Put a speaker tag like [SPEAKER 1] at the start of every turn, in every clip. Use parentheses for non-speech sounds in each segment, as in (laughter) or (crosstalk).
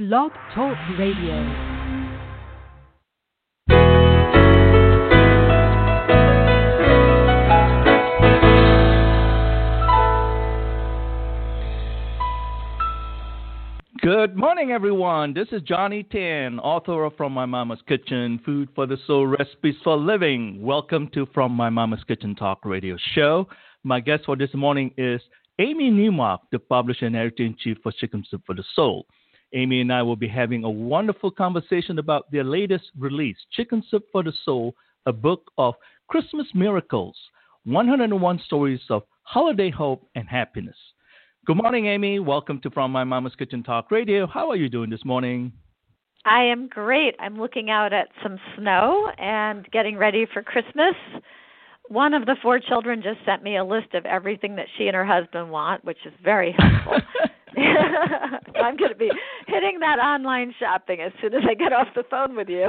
[SPEAKER 1] Blog Talk Radio.
[SPEAKER 2] Good morning, everyone. This is Johnny Tan, author of From My Mama's Kitchen, Food for the Soul, Recipes for Living. Welcome to From My Mama's Kitchen Talk Radio Show. My guest for this morning is Amy Newmark, the publisher and editor in chief for Chicken Soup for the Soul. Amy and I will be having a wonderful conversation about their latest release, Chicken Soup for the Soul, a book of Christmas miracles, 101 stories of holiday hope and happiness. Good morning, Amy. Welcome to From My Mama's Kitchen Talk Radio. How are you doing this morning?
[SPEAKER 3] I am great. I'm looking out at some snow and getting ready for Christmas. One of the four children just sent me a list of everything that she and her husband want, which is very helpful. (laughs) (laughs) I'm going to be hitting that online shopping as soon as I get off the phone with you.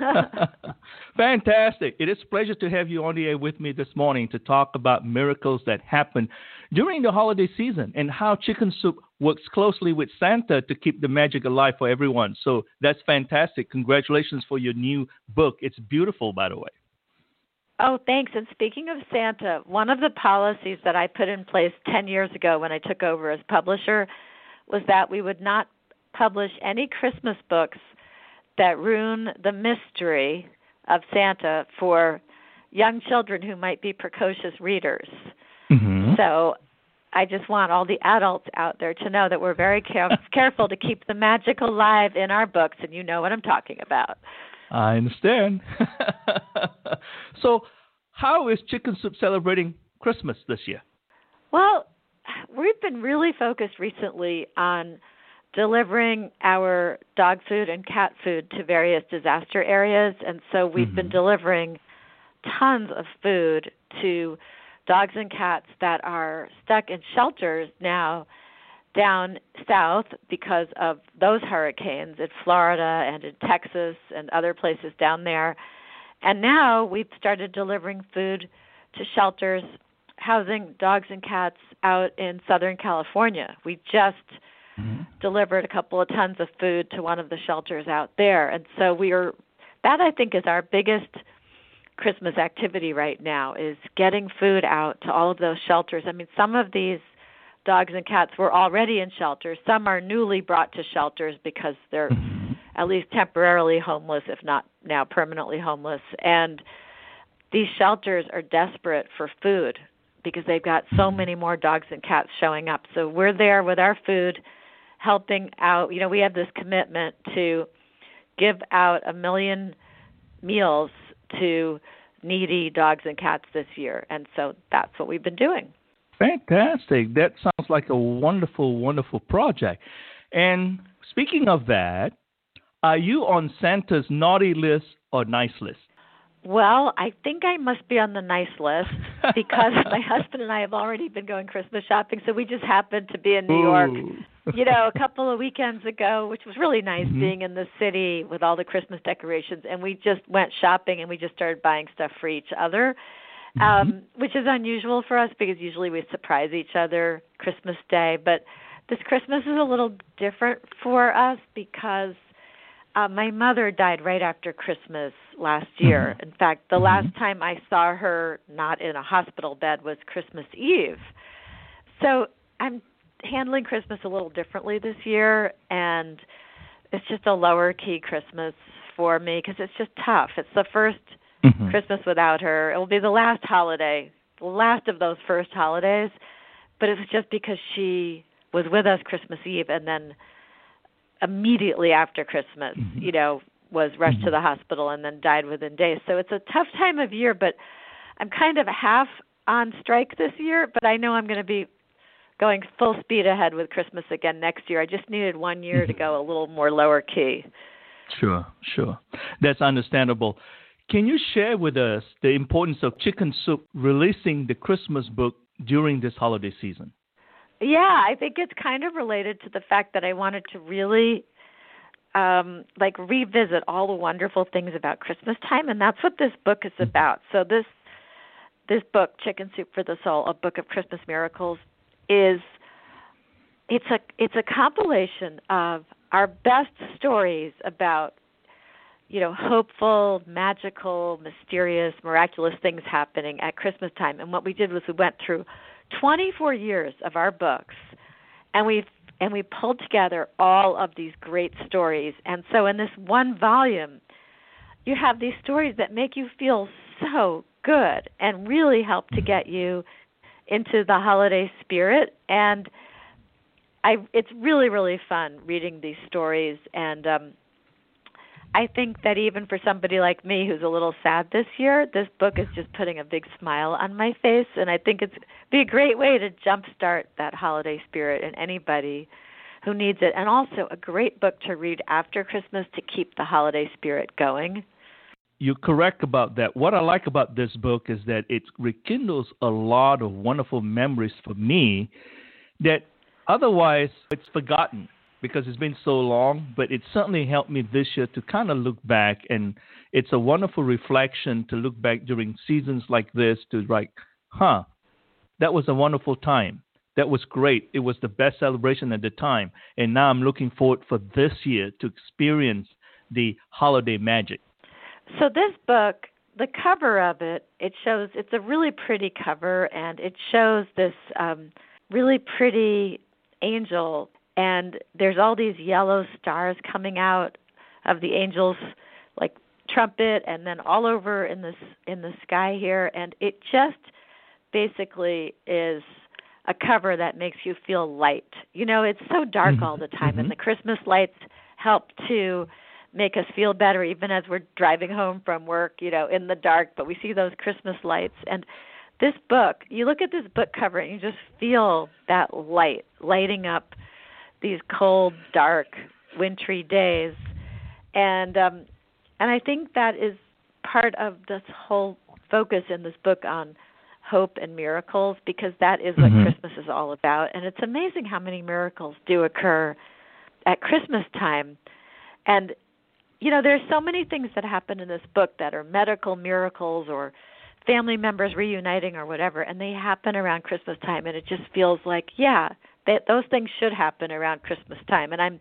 [SPEAKER 3] (laughs)
[SPEAKER 2] Fantastic. It is a pleasure to have you on the air with me this morning to talk about miracles that happen during the holiday season and how Chicken Soup works closely with Santa to keep the magic alive for everyone. So that's fantastic. Congratulations for your new book. It's beautiful, by the way.
[SPEAKER 3] Oh, thanks. And speaking of Santa, one of the policies that I put in place 10 years ago when I took over as publisher was that we would not publish any Christmas books that ruin the mystery of Santa for young children who might be precocious readers. Mm-hmm. So I just want all the adults out there to know that we're very care- (laughs) careful to keep the magic alive in our books, and you know what I'm talking about.
[SPEAKER 2] I understand. (laughs) so, how is Chicken Soup celebrating Christmas this year?
[SPEAKER 3] Well, we've been really focused recently on delivering our dog food and cat food to various disaster areas, and so we've mm-hmm. been delivering tons of food to dogs and cats that are stuck in shelters now down south because of those hurricanes in Florida and in Texas and other places down there. And now we've started delivering food to shelters housing dogs and cats out in Southern California. We just mm-hmm. delivered a couple of tons of food to one of the shelters out there. And so we are that I think is our biggest Christmas activity right now is getting food out to all of those shelters. I mean, some of these dogs and cats were already in shelters. Some are newly brought to shelters because they're mm-hmm. At least temporarily homeless, if not now permanently homeless. And these shelters are desperate for food because they've got so mm-hmm. many more dogs and cats showing up. So we're there with our food, helping out. You know, we have this commitment to give out a million meals to needy dogs and cats this year. And so that's what we've been doing.
[SPEAKER 2] Fantastic. That sounds like a wonderful, wonderful project. And speaking of that, are you on Santa's naughty list or nice list?
[SPEAKER 3] Well, I think I must be on the nice list (laughs) because my husband and I have already been going Christmas shopping. So we just happened to be in New Ooh. York, you know, a couple of weekends ago, which was really nice mm-hmm. being in the city with all the Christmas decorations. And we just went shopping and we just started buying stuff for each other, mm-hmm. um, which is unusual for us because usually we surprise each other Christmas Day. But this Christmas is a little different for us because uh, my mother died right after Christmas last year. Mm-hmm. In fact, the mm-hmm. last time I saw her not in a hospital bed was Christmas Eve. So I'm handling Christmas a little differently this year, and it's just a lower key Christmas for me because it's just tough. It's the 1st mm-hmm. Christmas without her. It will be the last holiday, the last of those first holidays, but it's just because she was with us Christmas Eve and then immediately after Christmas, mm-hmm. you know, was rushed mm-hmm. to the hospital and then died within days. So it's a tough time of year, but I'm kind of half on strike this year, but I know I'm going to be going full speed ahead with Christmas again next year. I just needed one year to go a little more lower key.
[SPEAKER 2] Sure, sure. That's understandable. Can you share with us the importance of Chicken Soup releasing the Christmas book during this holiday season?
[SPEAKER 3] Yeah, I think it's kind of related to the fact that I wanted to really um like revisit all the wonderful things about Christmas time and that's what this book is mm-hmm. about. So this this book Chicken Soup for the Soul, a book of Christmas miracles is it's a it's a compilation of our best stories about you know hopeful magical mysterious miraculous things happening at christmas time and what we did was we went through 24 years of our books and we've and we pulled together all of these great stories. And so in this one volume you have these stories that make you feel so good and really help to get you into the holiday spirit. And I it's really really fun reading these stories. And um I think that even for somebody like me who's a little sad this year, this book is just putting a big smile on my face. And I think it's be a great way to jumpstart that holiday spirit in anybody who needs it. And also a great book to read after Christmas to keep the holiday spirit going.
[SPEAKER 2] You're correct about that. What I like about this book is that it rekindles a lot of wonderful memories for me that otherwise it's forgotten because it's been so long, but it certainly helped me this year to kind of look back and it's a wonderful reflection to look back during seasons like this to like, huh, that was a wonderful time. That was great. It was the best celebration at the time. And now I'm looking forward for this year to experience the holiday magic.
[SPEAKER 3] So this book, the cover of it, it shows it's a really pretty cover and it shows this um really pretty angel and there's all these yellow stars coming out of the angel's like trumpet and then all over in this in the sky here and it just basically is a cover that makes you feel light. You know, it's so dark mm-hmm. all the time mm-hmm. and the Christmas lights help to make us feel better even as we're driving home from work, you know, in the dark, but we see those Christmas lights and this book, you look at this book cover and you just feel that light lighting up these cold, dark, wintry days. And um and I think that is part of this whole focus in this book on hope and miracles because that is what mm-hmm. Christmas is all about. And it's amazing how many miracles do occur at Christmas time. And you know, there's so many things that happen in this book that are medical miracles or family members reuniting or whatever, and they happen around Christmas time, and it just feels like, yeah, that those things should happen around Christmas time, and I'm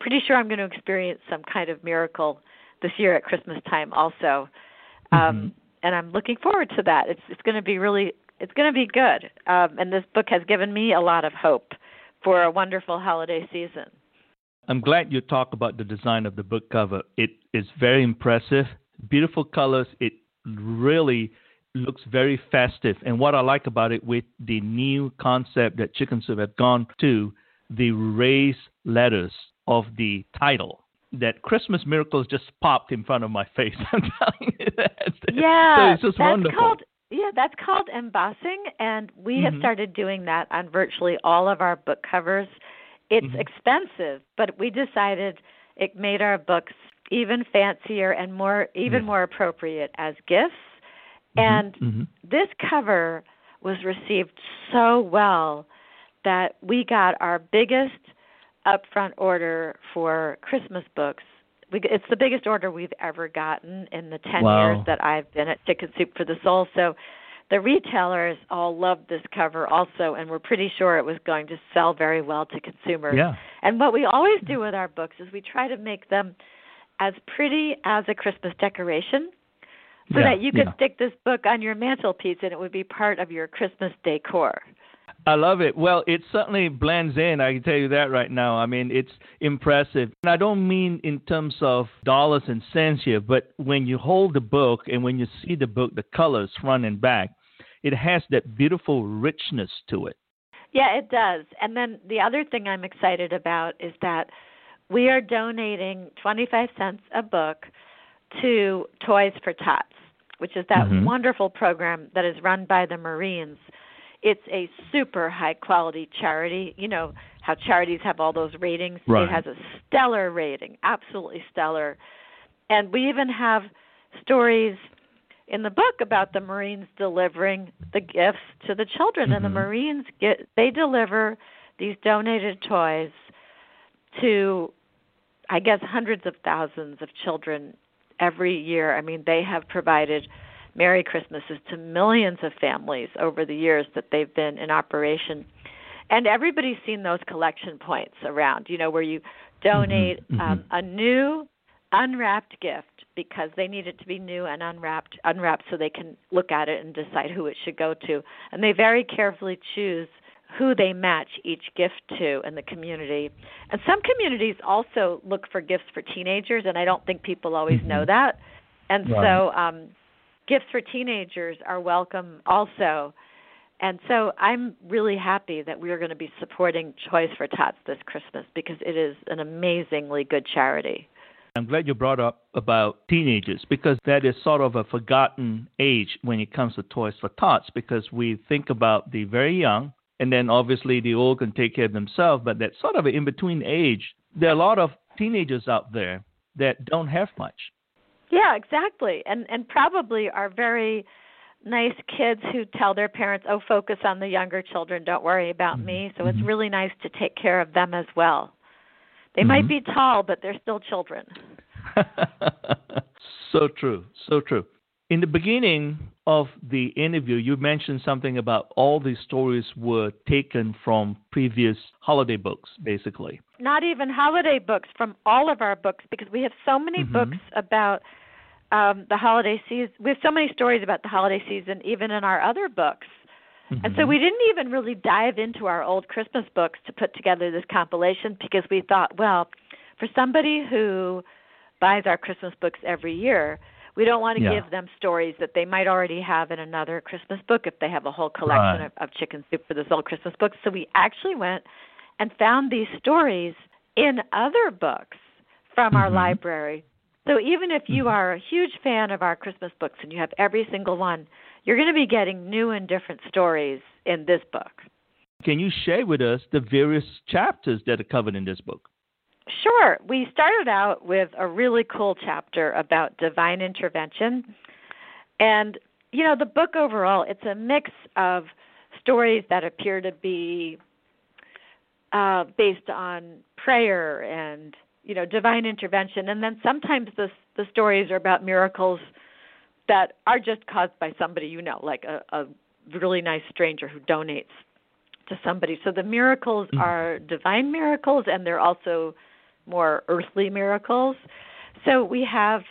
[SPEAKER 3] pretty sure I'm going to experience some kind of miracle this year at Christmas time also, um, mm-hmm. and I'm looking forward to that. It's it's going to be really it's going to be good, um, and this book has given me a lot of hope for a wonderful holiday season.
[SPEAKER 2] I'm glad you talk about the design of the book cover. It is very impressive, beautiful colors. It really looks very festive. And what I like about it with the new concept that Chicken Soup have gone to, the raised letters of the title. That Christmas miracles just popped in front of my face. (laughs) I'm telling you that.
[SPEAKER 3] Yeah,
[SPEAKER 2] so it's just
[SPEAKER 3] that's
[SPEAKER 2] wonderful.
[SPEAKER 3] called yeah, that's called embossing, and we mm-hmm. have started doing that on virtually all of our book covers. It's mm-hmm. expensive, but we decided it made our books even fancier and more even more appropriate as gifts. Mm-hmm. And mm-hmm. this cover was received so well that we got our biggest upfront order for Christmas books. We, it's the biggest order we've ever gotten in the 10
[SPEAKER 2] wow.
[SPEAKER 3] years that I've been at Chicken Soup for the Soul. So the retailers all loved this cover also and we're pretty sure it was going to sell very well to consumers.
[SPEAKER 2] Yeah.
[SPEAKER 3] And what we always do with our books is we try to make them as pretty as a Christmas decoration so
[SPEAKER 2] yeah,
[SPEAKER 3] that you could
[SPEAKER 2] yeah.
[SPEAKER 3] stick this book on your mantelpiece and it would be part of your Christmas decor.
[SPEAKER 2] I love it. Well, it certainly blends in. I can tell you that right now. I mean, it's impressive. And I don't mean in terms of dollars and cents here, but when you hold the book and when you see the book, the colors front and back, it has that beautiful richness to it.
[SPEAKER 3] Yeah, it does. And then the other thing I'm excited about is that we are donating 25 cents a book to Toys for Tots, which is that
[SPEAKER 2] mm-hmm.
[SPEAKER 3] wonderful program that is run by the Marines it's a super high quality charity. You know how charities have all those ratings.
[SPEAKER 2] Right.
[SPEAKER 3] It has a stellar rating, absolutely stellar. And we even have stories in the book about the Marines delivering the gifts to the children, and the
[SPEAKER 2] Mhm.
[SPEAKER 3] Marines get they deliver these donated toys to, I guess, hundreds of thousands of children every year. I mean, they have provided Merry Christmases to millions of families over the years that they've been in operation. And everybody's seen those collection points around, you know, where you donate
[SPEAKER 2] Mhm, mhm.
[SPEAKER 3] Um, a new unwrapped gift because they need it to be new and unwrapped unwrapped so they can look at it and decide who it should go to. And they very carefully choose who they match each gift to in the community. And some communities also look for gifts for teenagers and I don't think people always know
[SPEAKER 2] Mhm.
[SPEAKER 3] that. And
[SPEAKER 2] Right.
[SPEAKER 3] so um gifts for teenagers are welcome also. And so I'm really happy that we are going to be supporting Toys for Tots this Christmas because it is an amazingly good charity.
[SPEAKER 2] I'm glad you brought up about teenagers because that is sort of a forgotten age when it comes to Toys for Tots because we think about the very young and then obviously the old can take care of themselves, but that sort of in between age. There are a lot of teenagers out there that don't have much.
[SPEAKER 3] Yeah, exactly. And and probably are very nice kids who tell their parents, "Oh, focus on the younger children. Don't worry about me." So it's
[SPEAKER 2] Mhm.
[SPEAKER 3] really nice to take care of them as well. They might
[SPEAKER 2] Mhm.
[SPEAKER 3] be tall, but they're still children. (laughs)
[SPEAKER 2] so true, so true. In the beginning of the interview, you mentioned something about all these stories were taken from previous holiday books, basically.
[SPEAKER 3] Not even holiday books from all of our books because we have so many
[SPEAKER 2] Mhm.
[SPEAKER 3] books about um the holiday season. We have so many stories about the holiday season even in our other books. And so
[SPEAKER 2] Mhm.
[SPEAKER 3] we didn't even really dive into our old Christmas books to put together this compilation because we thought, well, for somebody who buys our Christmas books every year, we don't want to
[SPEAKER 2] Yeah.
[SPEAKER 3] give them stories that they might already have in another Christmas book if they have a whole collection
[SPEAKER 2] Right.
[SPEAKER 3] of, of chicken soup for this old Christmas book. So we actually went and found these stories in other books from our
[SPEAKER 2] Mhm.
[SPEAKER 3] library. So even if you
[SPEAKER 2] Mhm.
[SPEAKER 3] are a huge fan of our Christmas books and you have every single one, you're going to be getting new and different stories in this book.
[SPEAKER 2] Can you share with us the various chapters that are covered in this book?
[SPEAKER 3] Sure. We started out with a really cool chapter about divine intervention. And, you know, the book overall, it's a mix of stories that appear to be uh, based on prayer and, you know, divine intervention. And then sometimes the, the stories are about miracles that are just caused by somebody you know, like a, a really nice stranger who donates to somebody. So the miracles
[SPEAKER 2] Mhm.
[SPEAKER 3] are divine miracles and they're also more earthly miracles. So we have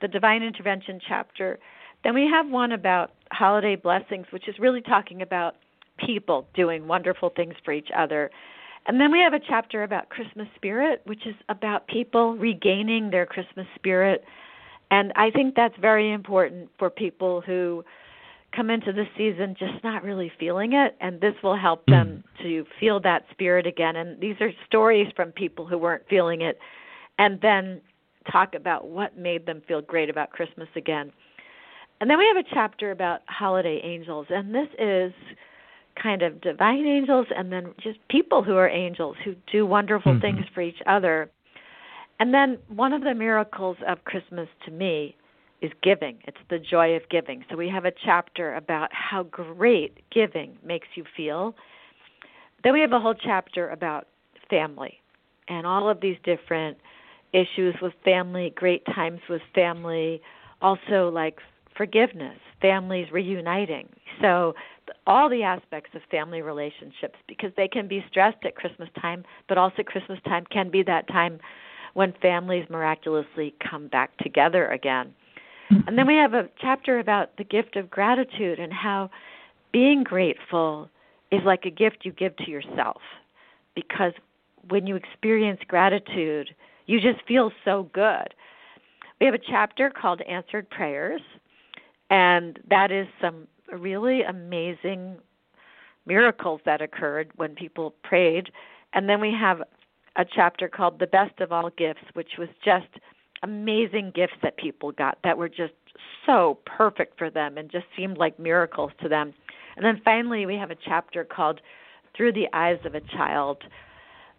[SPEAKER 3] the divine intervention chapter. Then we have one about holiday blessings, which is really talking about people doing wonderful things for each other. And then we have a chapter about Christmas spirit, which is about people regaining their Christmas spirit. And I think that's very important for people who come into the season just not really feeling it and this will help them to feel that spirit again and these are stories from people who weren't feeling it and then talk about what made them feel great about Christmas again. And then we have a chapter about holiday angels and this is kind of divine angels and then just people who are angels who do wonderful
[SPEAKER 2] Mhm.
[SPEAKER 3] things for each other. And then one of the miracles of Christmas to me is giving. It's the joy of giving. So we have a chapter about how great giving makes you feel. Then we have a whole chapter about family and all of these different issues with family, great times with family, also like forgiveness, families reuniting. So all the aspects of family relationships because they can be stressed at Christmas time, but also Christmas time can be that time when families miraculously come back together again. And then we have a chapter about the gift of gratitude and how being grateful is like a gift you give to yourself. Because when you experience gratitude, you just feel so good. We have a chapter called Answered Prayers, and that is some really amazing miracles that occurred when people prayed. And then we have a chapter called The Best of All Gifts, which was just amazing gifts that people got that were just so perfect for them and just seemed like miracles to them. And then finally, we have a chapter called Through the Eyes of a Child.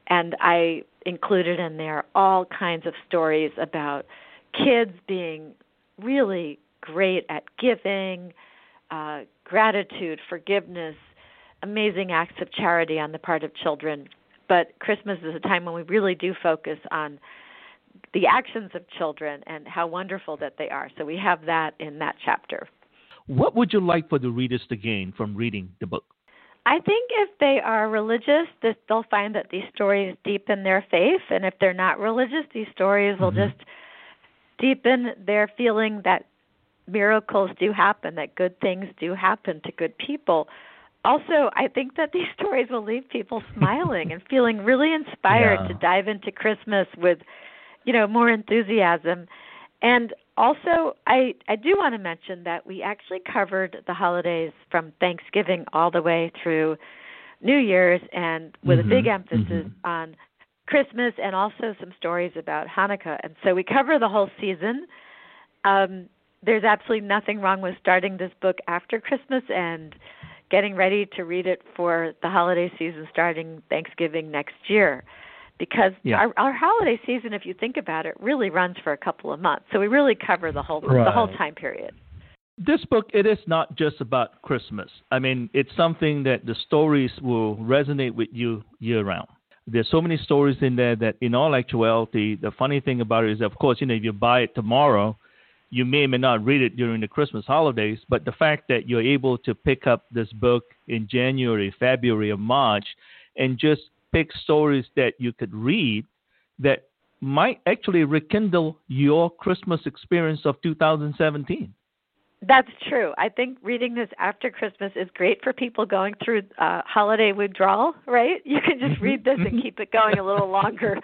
[SPEAKER 3] And I included in there all kinds of stories about kids being really great at giving, uh, gratitude, forgiveness, amazing acts of charity on the part of children. But Christmas is a time when we really do focus on the actions of children and how wonderful that they are. So we have that in that chapter.
[SPEAKER 2] What would you like for the readers to gain from reading the book?
[SPEAKER 3] I think if they are religious, they'll find that these stories deepen their faith, and if they're not religious, these stories will mm-hmm. just deepen their feeling that miracles do happen, that good things do happen to good people. Also, I think that these (laughs) stories will leave people smiling and feeling really inspired yeah. to dive into Christmas with, you know, more enthusiasm. And also, I I do want to mention that we actually covered the holidays from Thanksgiving all the way through New Year's, and with mm-hmm. a big emphasis mm-hmm. on Christmas and also some stories about Hanukkah. And so we cover the whole season. Um, there's absolutely nothing wrong with starting this book after Christmas and getting ready to read it for the holiday season starting Thanksgiving next year. Because yeah. our, our holiday season, if you think about it, really runs for a couple of months. So we really cover the whole right. the whole time period.
[SPEAKER 2] This book, it is not just about Christmas. I mean, it's something that the stories will resonate with you year round there's so many stories in there that in all actuality the funny thing about it is of course you know if you buy it tomorrow you may or may not read it during the Christmas holidays, but the fact that you're able to pick up this book in January, February, or March and just pick stories that you could read that might actually rekindle your Christmas experience of 2017.
[SPEAKER 3] That's true. I think reading this after Christmas is great for people going through uh, holiday withdrawal, right? You can just read this and keep it going a little longer.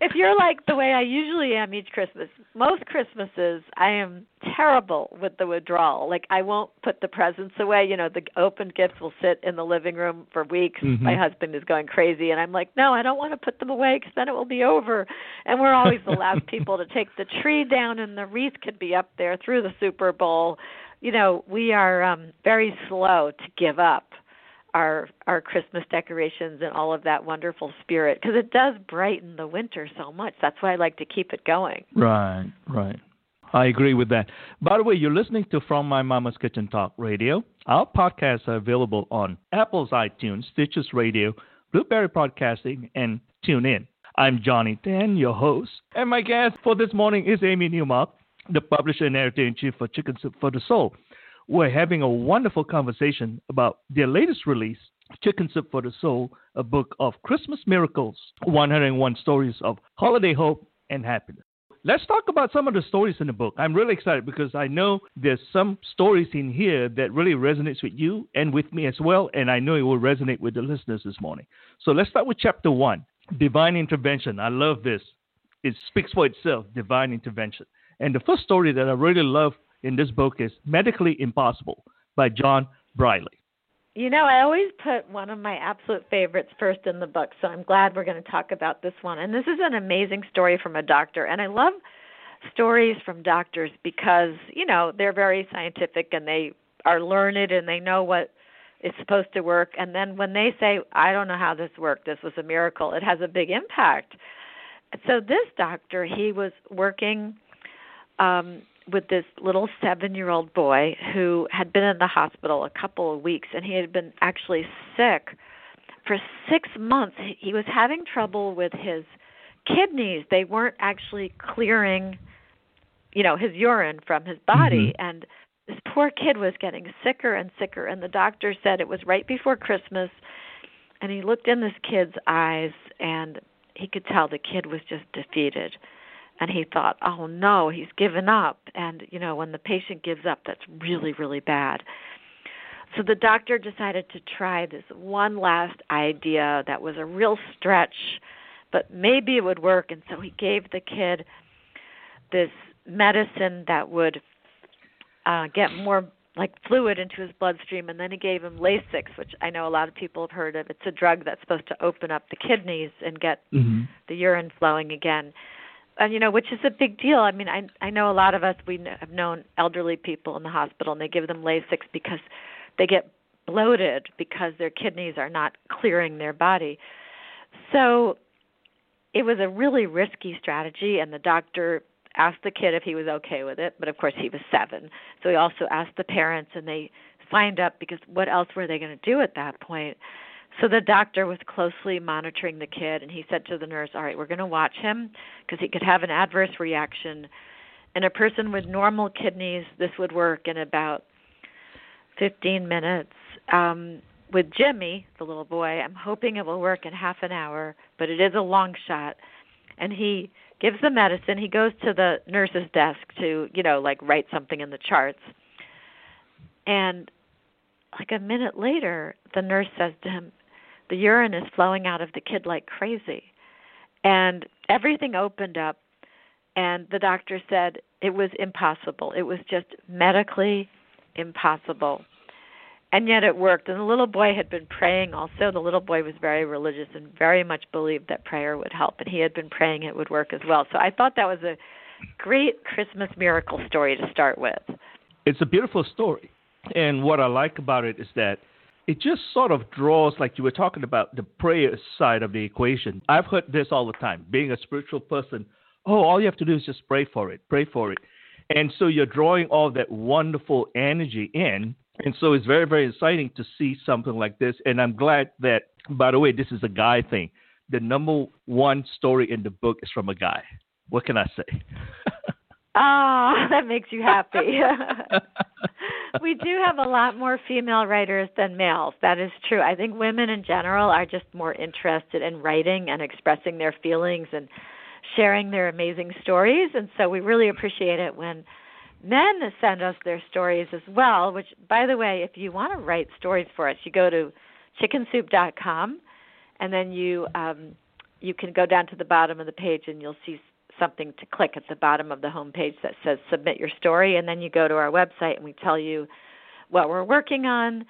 [SPEAKER 3] if you're like the way I usually am each Christmas, most Christmases I am terrible with the withdrawal. Like I won't put the presents away. You know, the opened gifts will sit in the living room for weeks. Mm-hmm. My husband is going crazy, and I'm like, no, I don't want to put them away because then it will be over. And we're always the last (laughs) people to take the tree down, and the wreath could be up there through the Super Bowl. You know, we are um very slow to give up our our Christmas decorations and all of that wonderful spirit because it does brighten the winter so much. That's why I like to keep it going.
[SPEAKER 2] Right, right. I agree with that. By the way, you're listening to From My Mama's Kitchen Talk Radio. Our podcasts are available on Apple's iTunes, Stitcher Radio, Blubrry Podcasting, and TuneIn. I'm Johnny Tan, your host, and my guest for this morning is Amy Newmark, the publisher and editor in chief for Chicken Soup for the Soul. We're having a wonderful conversation about their latest release, Chicken Soup for the Soul, a book of Christmas miracles, 101 stories of holiday hope and happiness. Let's talk about some of the stories in the book. I'm really excited because I know there's some stories in here that really resonates with you and with me as well, and I know it will resonate with the listeners this morning. So let's start with chapter one, divine intervention. I love this. It speaks for itself, divine intervention. And the first story that I really love in this book is Medically Impossible by John Briley.
[SPEAKER 3] You know, I always put one of my absolute favorites first in the book, so I'm glad we're going to talk about this one. And this is an amazing story from a doctor, and I love stories from doctors because, you know, they're very scientific and they are learned and they know what is supposed to work. And then when they say, I don't know how this worked, this was a miracle, it has a big impact. So this doctor, he was working um with this little seven year old boy who had been in the hospital a couple of weeks and he had been actually sick for six months. He was having trouble with his kidneys. They weren't actually clearing you know his urine from his body. Mm-hmm. and this poor kid was getting sicker and sicker. And the doctor said it was right before christmas. And he looked in this kid's eyes and he could tell the kid was just defeated and he thought, "Oh no, he's given up." And you know, when the patient gives up, that's really really bad. So the doctor decided to try this one last idea that was a real stretch, but maybe it would work. And so he gave the kid this medicine that would uh, get more like fluid into his bloodstream, and then he gave him Lasix, which I know a lot of people have heard of. It's a drug that's supposed to open up the kidneys and get mm-hmm. the urine flowing again and you know which is a big deal i mean i i know a lot of us we have known elderly people in the hospital and they give them lasix because they get bloated because their kidneys are not clearing their body. So it was a really risky strategy, and the doctor asked the kid if he was okay with it, but of course he was seven. So he also asked the parents, and they signed up because what else were they going to do at that point? So the doctor was closely monitoring the kid, and he said to the nurse, All right, we're going to watch him because he could have an adverse reaction. In a person with normal kidneys, this would work in about 15 minutes. Um, with Jimmy, the little boy, I'm hoping it will work in half an hour, but it is a long shot. And he gives the medicine. He goes to the nurse's desk to, you know, like write something in the charts. And like a minute later, the nurse says to him, The urine is flowing out of the kid like crazy. And everything opened up, and the doctor said it was impossible. It was just medically impossible and yet it worked. And the little boy had been praying also. The little boy was very religious and very much believed that prayer would help, and he had been praying it would work as well. So I thought that was a great Christmas miracle story to start with.
[SPEAKER 2] It's a beautiful story. And what I like about it is that it just sort of draws, like you were talking about, the prayer side of the equation. I've heard this all the time. Being a spiritual person, oh, all you have to do is just pray for it, pray for it. And so you're drawing all that wonderful energy in and so it's very, very exciting to see something like this. And I'm glad that, by the way, this is a guy thing. The number one story in the book is from a guy. What can I say? (laughs)
[SPEAKER 3] Ah, oh, that makes you happy. (laughs) (laughs) we do have a lot more female writers than males. That is true. I think women in general are just more interested in writing and expressing their feelings and sharing their amazing stories. And so we really appreciate it when men send us their stories as well which by the way if you want to write stories for us you go to chickensoup.com and then you um, you can go down to the bottom of the page and you'll see something to click at the bottom of the home page that says submit your story and then you go to our website and we tell you what we're working on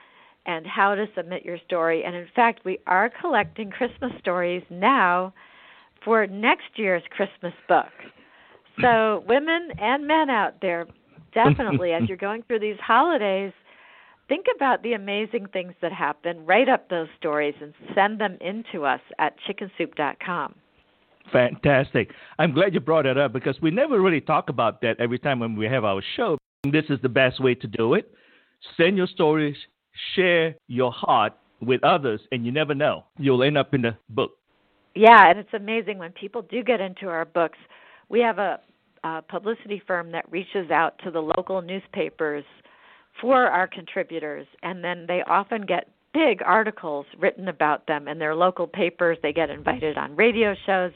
[SPEAKER 3] and how to submit your story. And in fact we are collecting christmas stories now for next year's christmas book. So (laughs) women and men out there definitely as you're going through these holidays think about the amazing things that happen. Write up those stories and send them in to us at chickensoup.com
[SPEAKER 2] fantastic. I'm glad you brought it up because we never really talk about that every time when we have our show. This is the best way to do it. Send your stories share your heart with others and you never know. You'll end up in the book.
[SPEAKER 3] Yeah and it's amazing when people do get into our books. We have a uh, publicity firm that reaches out to the local newspapers for our contributors, and then they often get big articles written about them in their local papers. They get invited on radio shows,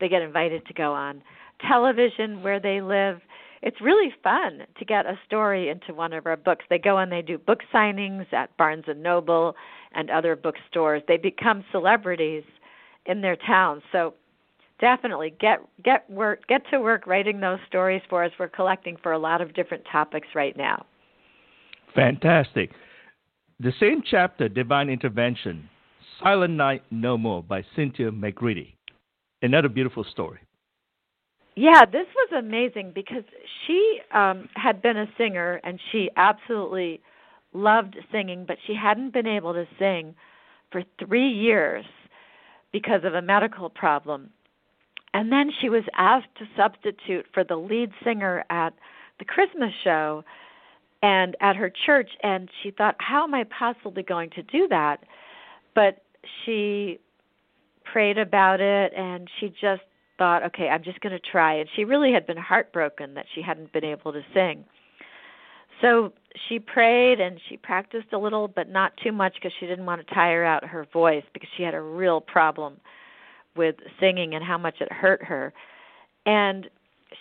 [SPEAKER 3] they get invited to go on television where they live. It's really fun to get a story into one of our books. They go and they do book signings at Barnes and Noble and other bookstores. They become celebrities in their towns. So definitely get get work get to work writing those stories for us. We're collecting for a lot of different topics right now.
[SPEAKER 2] Fantastic. The same chapter, Divine Intervention, Silent Night No More by Cynthia McGready. Another beautiful story.
[SPEAKER 3] Yeah, this was amazing because she um, had been a singer and she absolutely loved singing, but she hadn't been able to sing for three years because of a medical problem. And then she was asked to substitute for the lead singer at the Christmas show and at her church and she thought how am I possibly going to do that? But she prayed about it and she just thought, okay, I'm just going to try. And she really had been heartbroken that she hadn't been able to sing. So she prayed and she practiced a little, but not too much because she didn't want to tire out her voice because she had a real problem with singing and how much it hurt her. And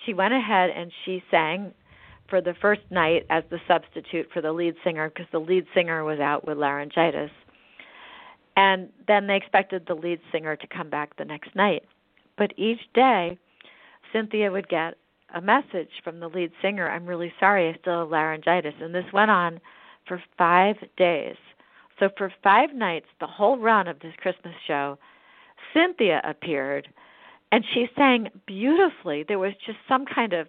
[SPEAKER 3] she went ahead and she sang for the first night as the substitute for the lead singer because the lead singer was out with laryngitis. And then they expected the lead singer to come back the next night. But each day, Cynthia would get a message from the lead singer I'm really sorry, I still have laryngitis. And this went on for five days. So, for five nights, the whole run of this Christmas show, Cynthia appeared and she sang beautifully. There was just some kind of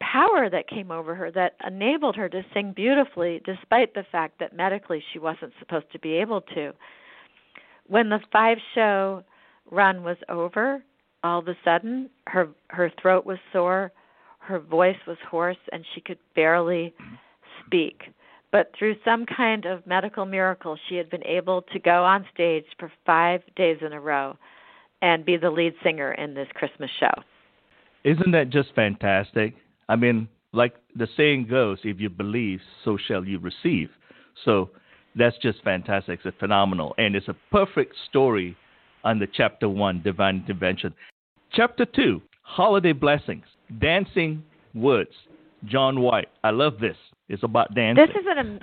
[SPEAKER 3] power that came over her that enabled her to sing beautifully despite the fact that medically she wasn't supposed to be able to. When the five show run was over, all of a sudden her her throat was sore, her voice was hoarse and she could barely speak. But through some kind of medical miracle, she had been able to go on stage for 5 days in a row and be the lead singer in this Christmas show.
[SPEAKER 2] Isn't that just fantastic? I mean, like the saying goes, if you believe, so shall you receive. So that's just fantastic. It's phenomenal. And it's a perfect story under chapter one, divine intervention. Chapter two, holiday blessings, dancing woods. John White. I love this. It's about dancing.
[SPEAKER 3] This is an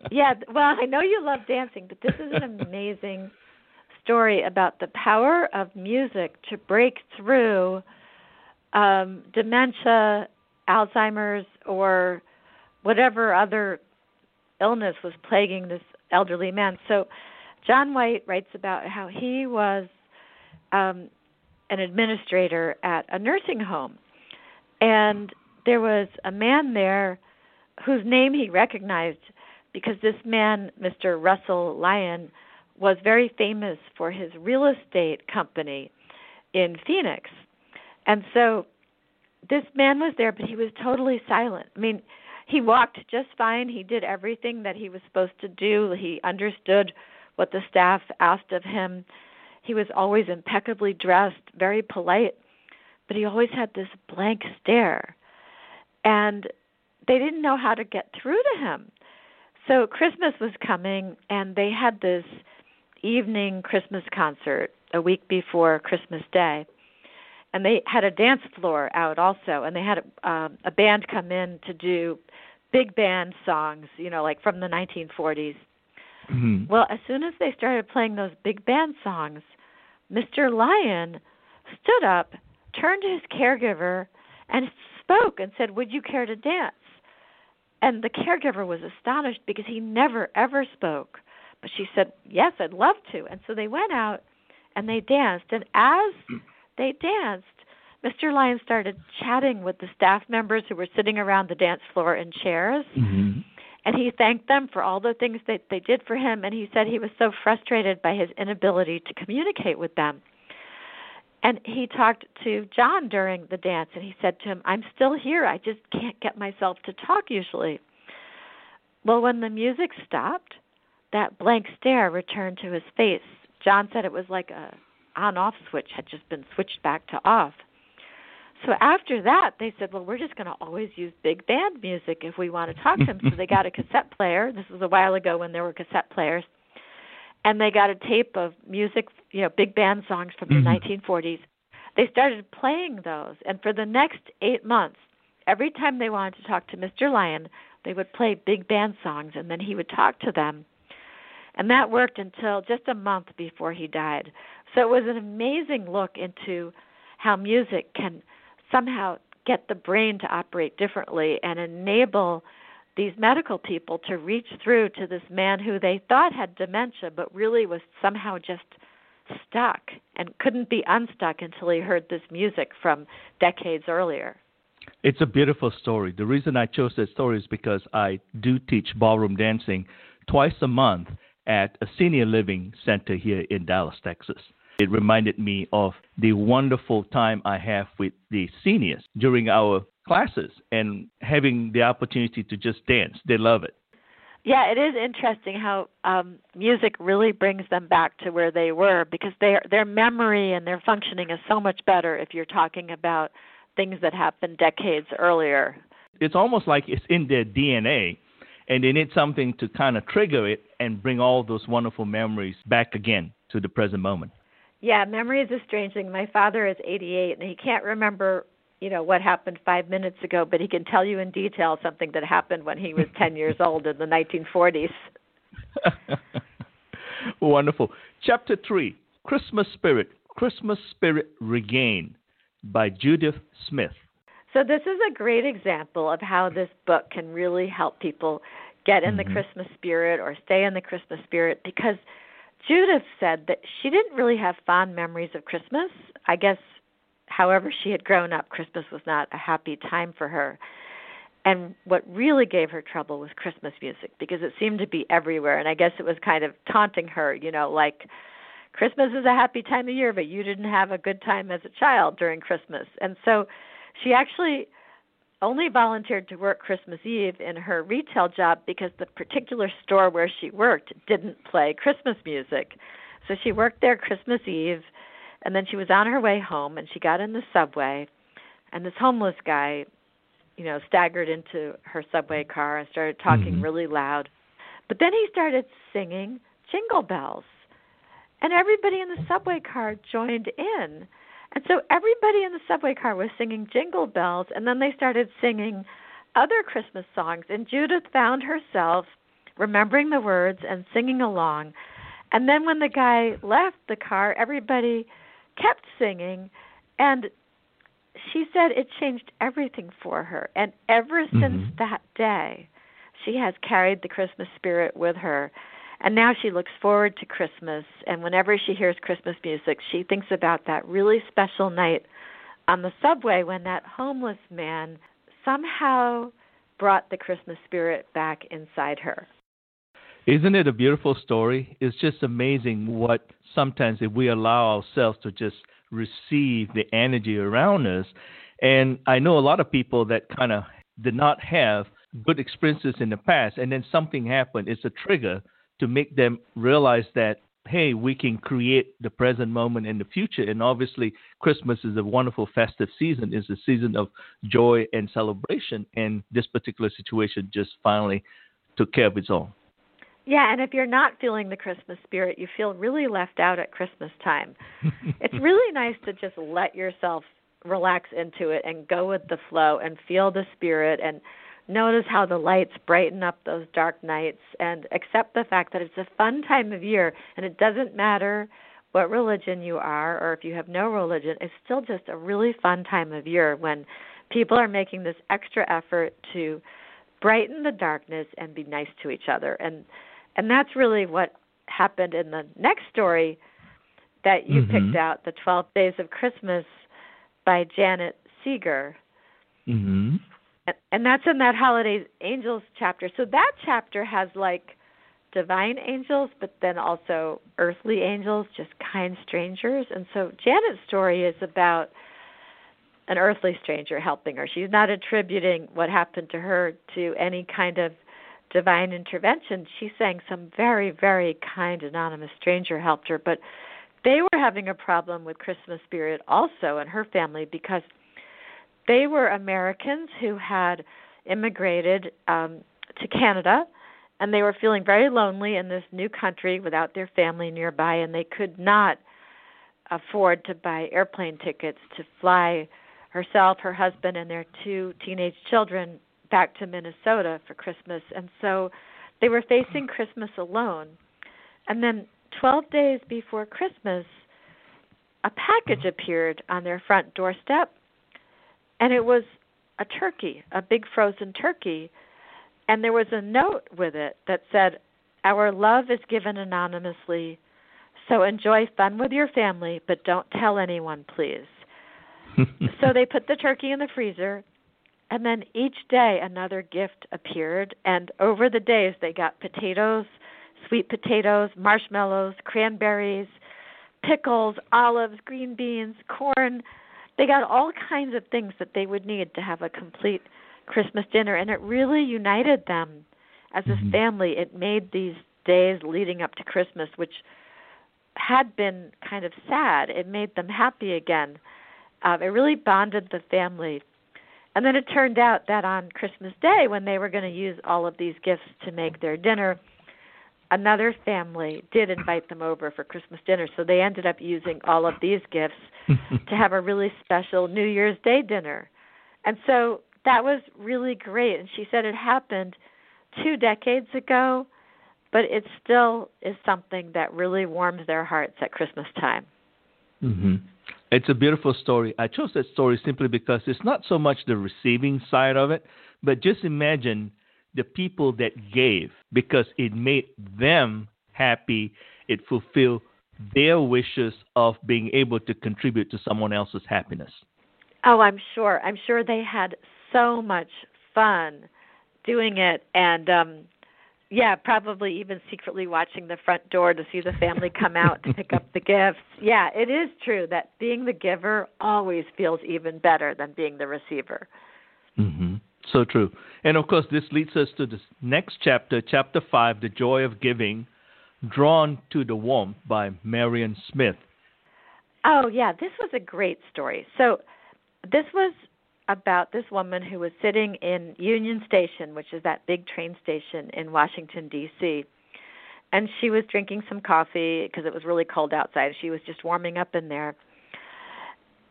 [SPEAKER 3] (laughs) yeah. Well, I know you love dancing, but this is an amazing story about the power of music to break through um, dementia, Alzheimer's, or whatever other illness was plaguing this elderly man. So, John White writes about how he was um, an administrator at a nursing home, and there was a man there whose name he recognized because this man, Mr. Russell Lyon, was very famous for his real estate company in Phoenix. And so this man was there, but he was totally silent. I mean, he walked just fine. He did everything that he was supposed to do. He understood what the staff asked of him. He was always impeccably dressed, very polite, but he always had this blank stare. And they didn't know how to get through to him. So Christmas was coming, and they had this evening Christmas concert a week before Christmas Day. And they had a dance floor out also, and they had a, um, a band come in to do big band songs, you know, like from the 1940s. Mm-hmm. Well, as soon as they started playing those big band songs, Mr. Lyon stood up, turned to his caregiver, and spoke and said, Would you care to dance? And the caregiver was astonished because he never, ever spoke. But she said, Yes, I'd love to. And so they went out and they danced. And as they danced, Mr. Lyon started chatting with the staff members who were sitting around the dance floor in chairs. Mm-hmm. And he thanked them for all the things that they did for him. And he said he was so frustrated by his inability to communicate with them. And he talked to John during the dance and he said to him, I'm still here. I just can't get myself to talk usually. Well, when the music stopped, that blank stare returned to his face. John said it was like a on off switch had just been switched back to off. So after that, they said, "Well, we're just going to always use big band music if we want to talk to him." so they got a (laughs) cassette player. This was a while ago when there were cassette players, and they got a tape of music, you know, big band songs from the mm-hmm. 1940s. They started playing those, and for the next eight months, every time they wanted to talk to Mr. Lyon, they would play big band songs, and then he would talk to them and that worked until just a month before he died. So it was an amazing look into how music can somehow get the brain to operate differently and enable these medical people to reach through to this man who they thought had dementia but really was somehow just stuck and couldn't be unstuck until he heard this music from decades earlier.
[SPEAKER 2] It's a beautiful story. The reason I chose that story is because I do teach ballroom dancing twice a month at a senior living center here in Dallas, Texas. It reminded me of the wonderful time I have with the seniors during our classes and having the opportunity to just dance. They love it.
[SPEAKER 3] Yeah, it is interesting how um music really brings them back to where they were because their their memory and their functioning is so much better if you're talking about things that happened decades earlier.
[SPEAKER 2] It's almost like it's in their DNA and they need something to kind of trigger it and bring all those wonderful memories back again to the present moment.
[SPEAKER 3] Yeah, memory is a strange thing. My father is 88 and he can't remember, you know, what happened 5 minutes ago, but he can tell you in detail something that happened when he was 10 years old in the 1940s. (laughs)
[SPEAKER 2] Wonderful. Chapter 3, Christmas Spirit, Christmas Spirit Regained by Judith Smith.
[SPEAKER 3] So this is a great example of how this book can really help people get in mm-hmm. the Christmas spirit or stay in the Christmas spirit because Judith said that she didn't really have fond memories of Christmas. I guess however she had grown up, Christmas was not a happy time for her. And what really gave her trouble was Christmas music because it seemed to be everywhere. And I guess it was kind of taunting her, you know, like Christmas is a happy time of year, but you didn't have a good time as a child during Christmas. And so she actually only volunteered to work Christmas Eve in her retail job because the particular store where she worked didn't play Christmas music. So she worked there Christmas Eve and then she was on her way home and she got in the subway and this homeless guy, you know, staggered into her subway car and started talking mm-hmm. really loud. But then he started singing jingle bells. And everybody in the subway car joined in. And so everybody in the subway car was singing jingle bells, and then they started singing other Christmas songs. And Judith found herself remembering the words and singing along. And then when the guy left the car, everybody kept singing. And she said it changed everything for her. And ever since mm-hmm. that day, she has carried the Christmas spirit with her. And now she looks forward to Christmas. And whenever she hears Christmas music, she thinks about that really special night on the subway when that homeless man somehow brought the Christmas spirit back inside her.
[SPEAKER 2] Isn't it a beautiful story? It's just amazing what sometimes if we allow ourselves to just receive the energy around us. And I know a lot of people that kind of did not have good experiences in the past, and then something happened. It's a trigger to make them realize that hey, we can create the present moment and the future. And obviously, Christmas is a wonderful festive season. It's a season of joy and celebration. And this particular situation just finally took care of its own.
[SPEAKER 3] Yeah, and if you're not feeling the Christmas spirit, you feel really left out at Christmas time. (laughs) it's really nice to just let yourself relax into it and go with the flow and feel the spirit and notice how the lights brighten up those dark nights and accept the fact that it's a fun time of year and it doesn't matter what religion you are or if you have no religion it's still just a really fun time of year when people are making this extra effort to brighten the darkness and be nice to each other. And and that's really what happened in the next story that you mm-hmm. picked out the 12 days of christmas by janet seeger.
[SPEAKER 2] Mhm
[SPEAKER 3] and that's in that holiday angels chapter. So that chapter has like divine angels but then also earthly angels just kind strangers. And so janet's story is about an earthly stranger helping her. She's not attributing what happened to her to any kind of divine intervention. She's saying some very very kind anonymous stranger helped her. But they were having a problem with christmas spirit also in her family because they were Americans who had immigrated um, to Canada and they were feeling very lonely in this new country without their family nearby and they could not afford to buy airplane tickets to fly herself, her husband and their two teenage children back to Minnesota for Christmas and so they were facing Christmas alone. And then 12 days before Christmas, a package appeared on their front doorstep and it was a turkey, a big frozen turkey, and there was a note with it that said, "Our love is given anonymously, so enjoy fun with your family, but don't tell anyone, please." (laughs) so they put the turkey in the freezer, and then each day another gift appeared, and over the days they got potatoes, sweet potatoes, marshmallows, cranberries, pickles, olives, green beans, corn, they got all kinds of things that they would need to have a complete Christmas dinner, and it really united them as a mm-hmm. family. It made these days leading up to Christmas, which had been kind of sad, it made them happy again. Um, it really bonded the family. And then it turned out that on Christmas Day, when they were going to use all of these gifts to make their dinner, another family did invite them over for Christmas dinner. So they ended up using all of these gifts (laughs) to have a really special New Year's Day dinner. And so that was really great. And she said it happened two decades ago, but it still is something that really warms their hearts at Christmas time.
[SPEAKER 2] Mm-hmm. It's a beautiful story. I chose that story simply because it's not so much the receiving side of it, but just imagine the people that gave because it made them happy. It fulfilled their wishes of being able to contribute to someone else's happiness.
[SPEAKER 3] Oh, I'm sure. I'm sure they had so much fun doing it and um yeah, probably even secretly watching the front door to see the family come out to pick up the gifts. Yeah, it is true that being the giver always feels even better than being the receiver.
[SPEAKER 2] Mhm. So true. And of course, this leads us to the next chapter, chapter 5, The Joy of Giving, Drawn to the Warmth by Marion Smith.
[SPEAKER 3] Oh, yeah, this was a great story. So, this was about this woman who was sitting in Union Station, which is that big train station in Washington, D.C. And she was drinking some coffee because it was really cold outside. She was just warming up in there.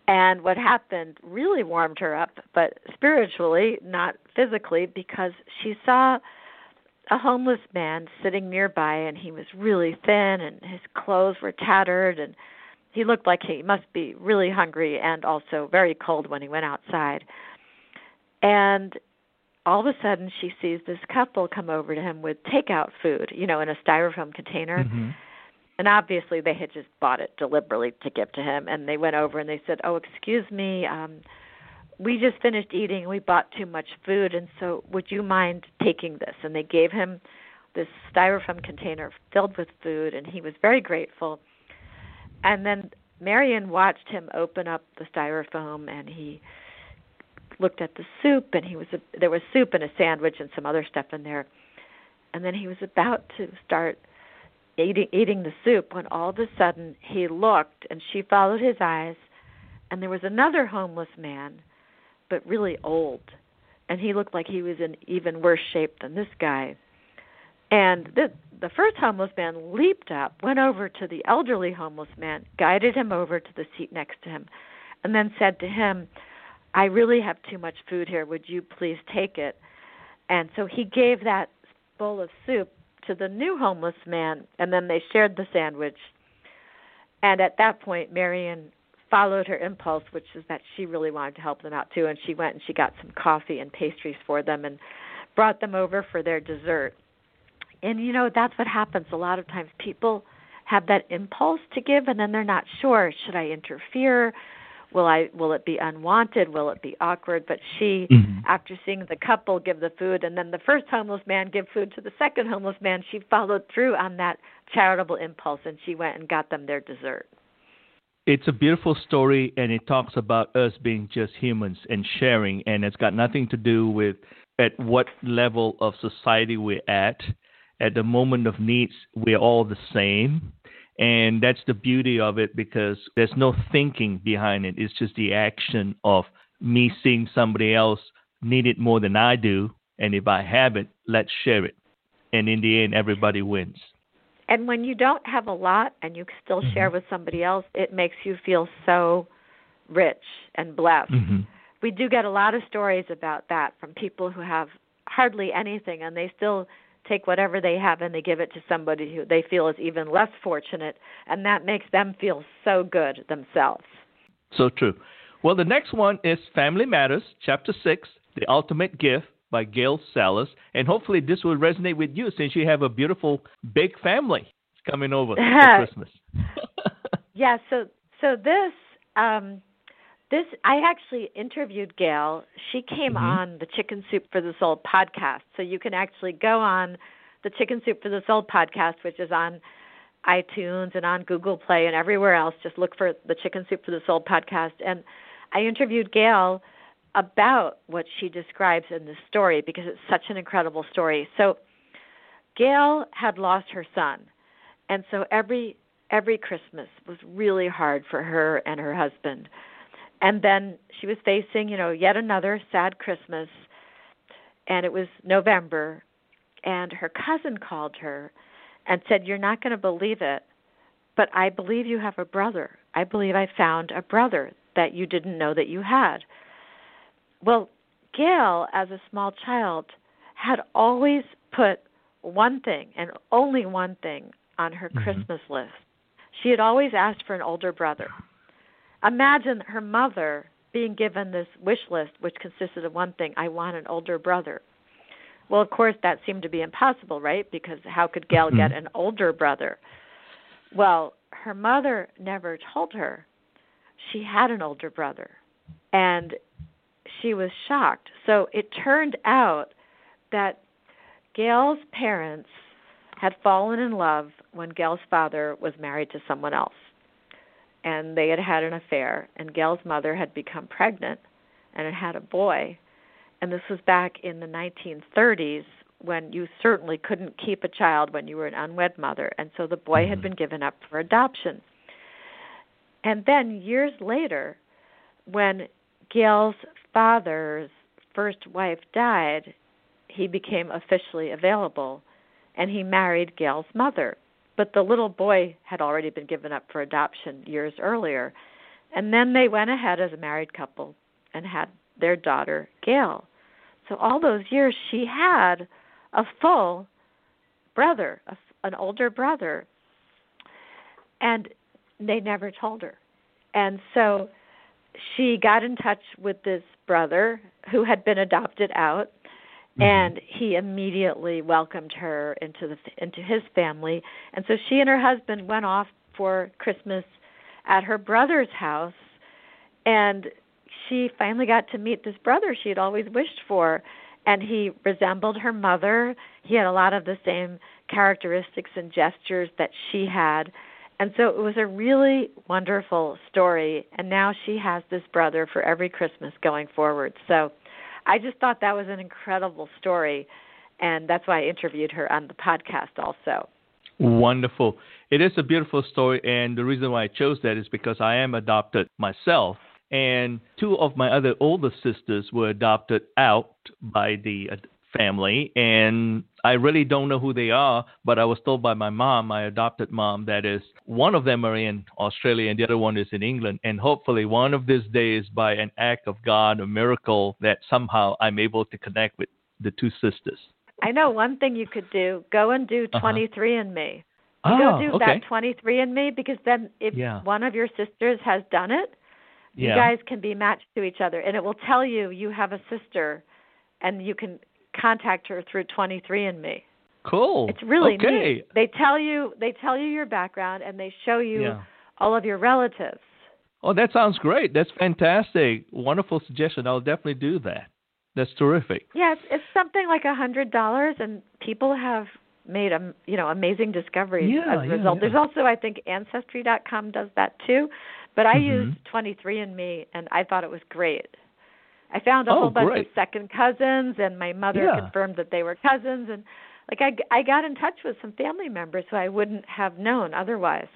[SPEAKER 3] And what happened really warmed her up, but spiritually, not physically, because she saw a homeless man sitting nearby and he was really thin and his clothes were tattered and he looked like he must be really hungry and also very cold when he went outside. And all of a sudden she sees this couple come over to him with takeout food, you know, in a styrofoam container.
[SPEAKER 2] Mm-hmm.
[SPEAKER 3] And obviously they had just bought it deliberately to give to him and they went over and they said, "Oh, excuse me, um we just finished eating. We bought too much food and so would you mind taking this?" And they gave him this styrofoam container filled with food and he was very grateful and then Marion watched him open up the styrofoam and he looked at the soup and he was a, there was soup and a sandwich and some other stuff in there and then he was about to start eating eating the soup when all of a sudden he looked and she followed his eyes and there was another homeless man but really old and he looked like he was in even worse shape than this guy and the the first homeless man leaped up, went over to the elderly homeless man, guided him over to the seat next to him, and then said to him, I really have too much food here. Would you please take it? And so he gave that bowl of soup to the new homeless man, and then they shared the sandwich. And at that point, Marion followed her impulse, which is that she really wanted to help them out too, and she went and she got some coffee and pastries for them and brought them over for their dessert. And you know that's what happens. A lot of times people have that impulse to give and then they're not sure should i interfere will i will it be unwanted will it be awkward but she
[SPEAKER 2] mm-hmm.
[SPEAKER 3] after seeing the couple give the food and then the first homeless man give food to the second homeless man she followed through on that charitable impulse and she went and got them their dessert
[SPEAKER 2] it's a beautiful story and it talks about us being just humans and sharing and it's got nothing to do with at what level of society we're at at the moment of needs, we're all the same. And that's the beauty of it because there's no thinking behind it. It's just the action of me seeing somebody else need it more than I do. And if I have it, let's share it. And in the end, everybody wins.
[SPEAKER 3] And when you don't have a lot and you still mm-hmm. share with somebody else, it makes you feel so rich and blessed.
[SPEAKER 2] Mm-hmm.
[SPEAKER 3] We do get a lot of stories about that from people who have hardly anything and they still take whatever they have and they give it to somebody who they feel is even less fortunate, and that makes them feel so good themselves.
[SPEAKER 2] So true. Well, the next one is Family Matters, Chapter 6, The Ultimate Gift by Gail Sallis. And hopefully this will resonate with you since you have a beautiful big family coming over for Christmas. (laughs)
[SPEAKER 3] yeah, so so this um this I actually interviewed Gail. She came
[SPEAKER 2] mm-hmm.
[SPEAKER 3] on the Chicken Soup for the Soul podcast. So you can actually go on the Chicken Soup for the Soul podcast, which is on iTunes and on Google Play and everywhere else. Just look for the Chicken Soup for the Soul podcast. And I interviewed Gail about what she describes in this story because it's such an incredible story. So Gail had lost her son. And so every every Christmas was really hard for her and her husband and then she was facing you know yet another sad christmas and it was november and her cousin called her and said you're not going to believe it but i believe you have a brother. I believe i found a brother that you didn't know that you had. Well gail as a small child had always put one thing and only one thing on her
[SPEAKER 2] mm-hmm.
[SPEAKER 3] christmas list. She had always asked for an older brother Imagine her mother being given this wish list, which consisted of one thing I want an older brother. Well, of course, that seemed to be impossible, right? Because how could Gail
[SPEAKER 2] mm-hmm.
[SPEAKER 3] get an older brother? Well, her mother never told her she had an older brother. and she was shocked. So it turned out that Gail's parents had fallen in love when Gail's father was married to someone else. And they had had an affair, and Gail's mother had become pregnant and had had a boy. And this was back in the 1930s when you certainly couldn't keep a child when you were an unwed mother. And so the boy mm-hmm. had been given up for adoption. And then years later, when Gail's father's first wife died, he became officially available and he married Gail's mother. But the little boy had already been given up for adoption years earlier. And then they went ahead as a married couple and had their daughter, Gail. So all those years she had a full brother, a, an older brother. And they never told her. And so she got in touch with this brother who had been adopted out mm-hmm. and he immediately welcomed her into the into his family and so she and her husband went off for christmas at her brother's house and she finally got to meet this brother she had always wished for and he resembled her mother he had a lot of the same characteristics and gestures that she had and so it was a really wonderful story. And now she has this brother for every Christmas going forward. So I just thought that was an incredible story. And that's why I interviewed her on the podcast also.
[SPEAKER 2] Wonderful. It is a beautiful story. And the reason why I chose that is because I am adopted myself. And two of my other older sisters were adopted out by the uh, family, and I really don't know who they are, but I was told by my mom, my adopted mom, that is one of them are in Australia and the other one is in England, and hopefully one of these days, by an act of God, a miracle, that somehow I'm able to connect with the two sisters.
[SPEAKER 3] I know one thing you could do: go and do uh-huh. 23andMe.
[SPEAKER 2] Oh,
[SPEAKER 3] go do
[SPEAKER 2] okay.
[SPEAKER 3] that 23andMe because then if
[SPEAKER 2] yeah.
[SPEAKER 3] one of your sisters has done it,
[SPEAKER 2] yeah.
[SPEAKER 3] you guys can be matched to each other, and it will tell you you have a sister, and you can contact her through 23andMe.
[SPEAKER 2] Cool.
[SPEAKER 3] It's really
[SPEAKER 2] okay.
[SPEAKER 3] neat. They tell you they tell you your background and they show you
[SPEAKER 2] yeah.
[SPEAKER 3] all of your relatives.
[SPEAKER 2] Oh, that sounds great. That's fantastic. Wonderful suggestion. I'll definitely do that. That's terrific.
[SPEAKER 3] Yeah, it's, it's something like a hundred dollars, and people have made a you know amazing discoveries
[SPEAKER 2] yeah,
[SPEAKER 3] as a result.
[SPEAKER 2] Yeah,
[SPEAKER 3] There's also I think Ancestry.com does that too, but I
[SPEAKER 2] mm-hmm.
[SPEAKER 3] used 23andMe and I thought it was great. I found a
[SPEAKER 2] oh,
[SPEAKER 3] whole bunch
[SPEAKER 2] great.
[SPEAKER 3] of second cousins, and my mother
[SPEAKER 2] yeah.
[SPEAKER 3] confirmed that they were cousins, and like I I got in touch with some family members who I wouldn't have known otherwise.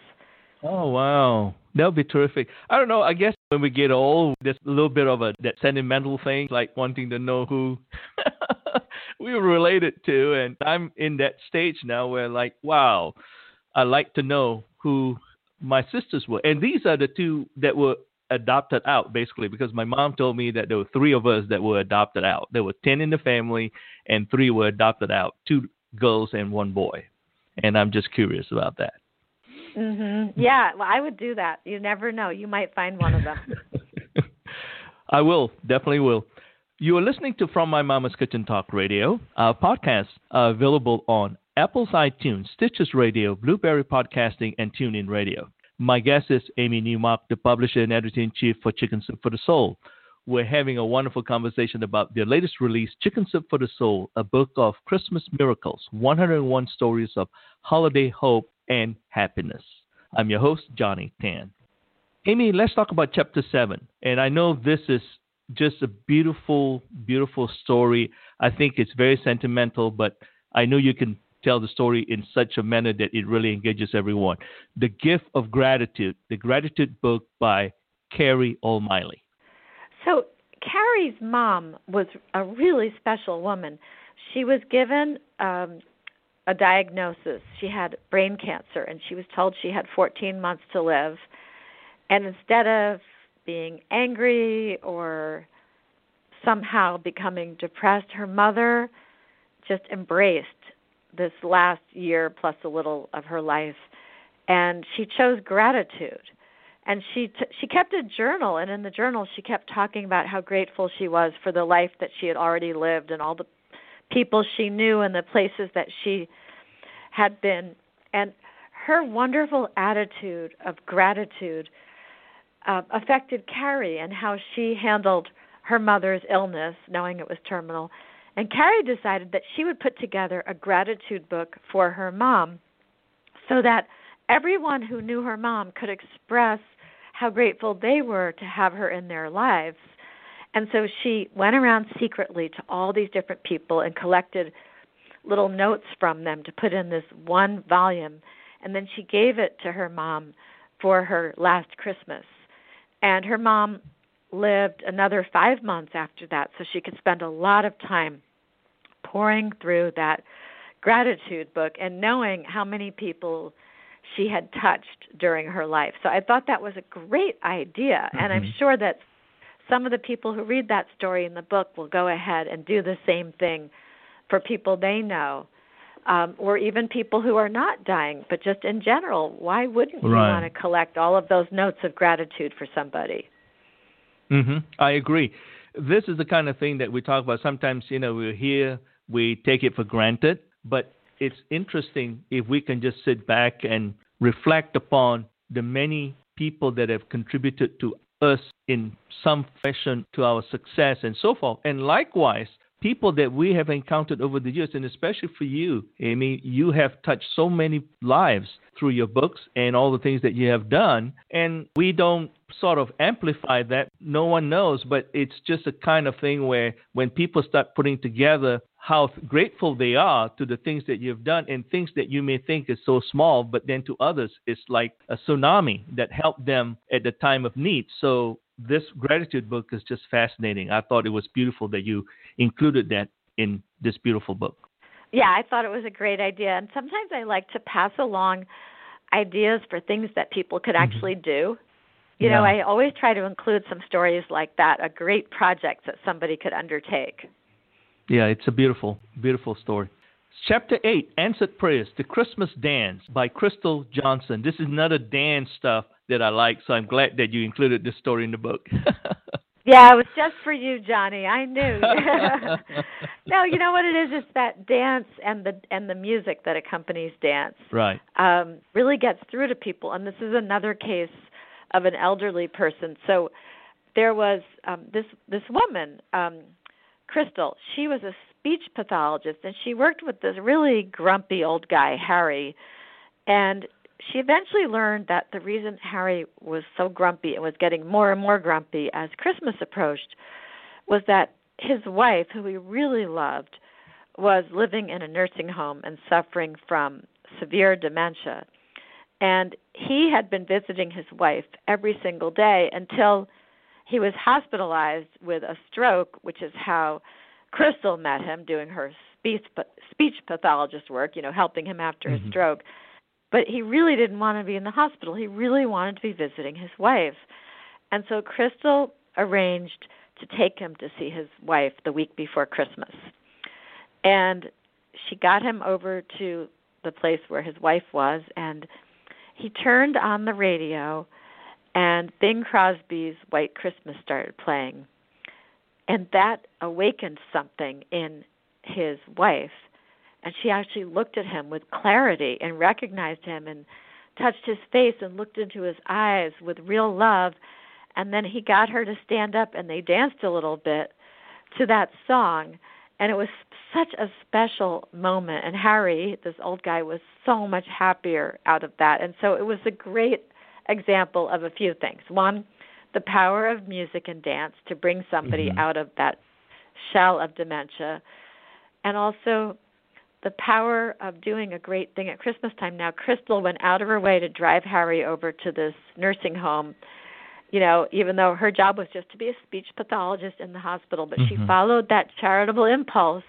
[SPEAKER 2] Oh wow, that would be terrific. I don't know. I guess when we get old, there's a little bit of a that sentimental thing, like wanting to know who (laughs) we were related to, and I'm in that stage now where like, wow, I like to know who my sisters were, and these are the two that were adopted out basically because my mom told me that there were three of us that were adopted out. There were 10 in the family and three were adopted out, two girls and one boy. And I'm just curious about that.
[SPEAKER 3] Mhm. Yeah, well I would do that. You never know. You might find one of them. (laughs)
[SPEAKER 2] I will, definitely will. You are listening to From My Mama's Kitchen Talk Radio. Our podcasts are available on Apple's iTunes, Stitcher Radio, Blubrry Podcasting, and TuneIn Radio. My guest is Amy Newmark, the publisher and editor in chief for Chicken Soup for the Soul. We're having a wonderful conversation about their latest release, Chicken Soup for the Soul, a book of Christmas miracles 101 stories of holiday hope and happiness. I'm your host, Johnny Tan. Amy, let's talk about chapter 7. And I know this is just a beautiful, beautiful story. I think it's very sentimental, but I know you can tell the story in such a manner that it really engages everyone. The Gift of Gratitude, the Gratitude book by Carrie O'Malley.
[SPEAKER 3] So, Carrie's mom was a really special woman. She was given um, a diagnosis. She had brain cancer, and she was told she had 14 months to live. And instead of being angry or somehow becoming depressed, her mother just embraced this last year plus a little of her life and she chose gratitude and she t- she kept a journal and in the journal she kept talking about how grateful she was for the life that she had already lived and all the people she knew and the places that she had been and her wonderful attitude of gratitude uh, affected Carrie and how she handled her mother's illness, knowing it was terminal. And Carrie decided that she would put together a gratitude book for her mom so that everyone who knew her mom could express how grateful they were to have her in their lives. And so she went around secretly to all these different people and collected little notes from them to put in this one volume. And then she gave it to her mom for her last Christmas. And her mom lived another five months after that, so she could spend a lot of time poring through that gratitude book and knowing how many people she had touched during her life. So I thought that was a great idea, mm-hmm. and I'm mm-hmm. sure that some of the people who read that story in the book will go ahead and do the same thing for people they know. Um, or even people who are not dying, but just in general, why wouldn't you want to collect all of those notes of gratitude for somebody?
[SPEAKER 2] Mhm. I agree. This is the kind of thing that we talk about. Sometimes, you know, we're here, we take it for granted, but it's interesting if we can just sit back and reflect upon the many people that have contributed to us in some fashion to our success and so forth. And likewise, people that we have encountered over the years, and especially for you, Amy, you have touched so many lives through your books and all the things that you have done. And we don't sort of amplify that. No one knows, but it's just a kind of thing where when people start putting together how grateful they are to the things that you've done and things that you may think is so small, but then to others, it's like a tsunami that helped them at the time of need. So this gratitude book is just fascinating. I thought it was beautiful that you included that in this beautiful book.
[SPEAKER 3] Yeah, I thought it was a great idea. And sometimes I like to pass along ideas for things that people could mm-hmm. actually do. You yeah. know, I always try to include some stories like that, a great project that somebody could undertake.
[SPEAKER 2] Yeah, it's a beautiful, beautiful story. Chapter 8, Answered Prayers, The Christmas Dance by Crystal Johnson. This is another dance stuff that I like, so I'm glad that you included this story in the book. (laughs)
[SPEAKER 3] yeah, it was just for you, Johnny. I knew. (laughs) no, you know what it is? It's that dance and the and the music that accompanies dance.
[SPEAKER 2] Right.
[SPEAKER 3] Um, really gets through to people, and this is another case of an elderly person. So there was um, this this woman, um, Crystal. She was a speech pathologist, and she worked with this really grumpy old guy, Harry. And she eventually learned that the reason Harry was so grumpy and was getting more and more grumpy as Christmas approached was that his wife, who he really loved, was living in a nursing home and suffering from severe dementia. And he had been visiting his wife every single day until he was hospitalized with a stroke, which is how Crystal met him doing her speech speech pathologist work, you know, helping him after mm-hmm. his stroke but he really didn't want to be in the hospital. He really wanted to be visiting his wife. And so Crystal arranged to take him to see his wife the week before Christmas. And she got him over to the place where his wife was and he turned on the radio and Bing Crosby's White Christmas started playing. And that awakened something in his wife and she actually looked at him with clarity and recognized him and touched his face and looked into his eyes with real love. And then he got her to stand up and they danced a little bit to that song. And it was such a special moment. And harry this old guy was so much happier out of that. And so it was a great example of a few things one the power of music and dance to bring somebody mm-hmm. out of that shell of dementia and also the power of doing a great thing at Christmas time. Now, Crystal went out of her way to drive Harry over to this nursing home. You know, even though her job was just to be a speech pathologist in the hospital, but mm-hmm. she followed that charitable impulse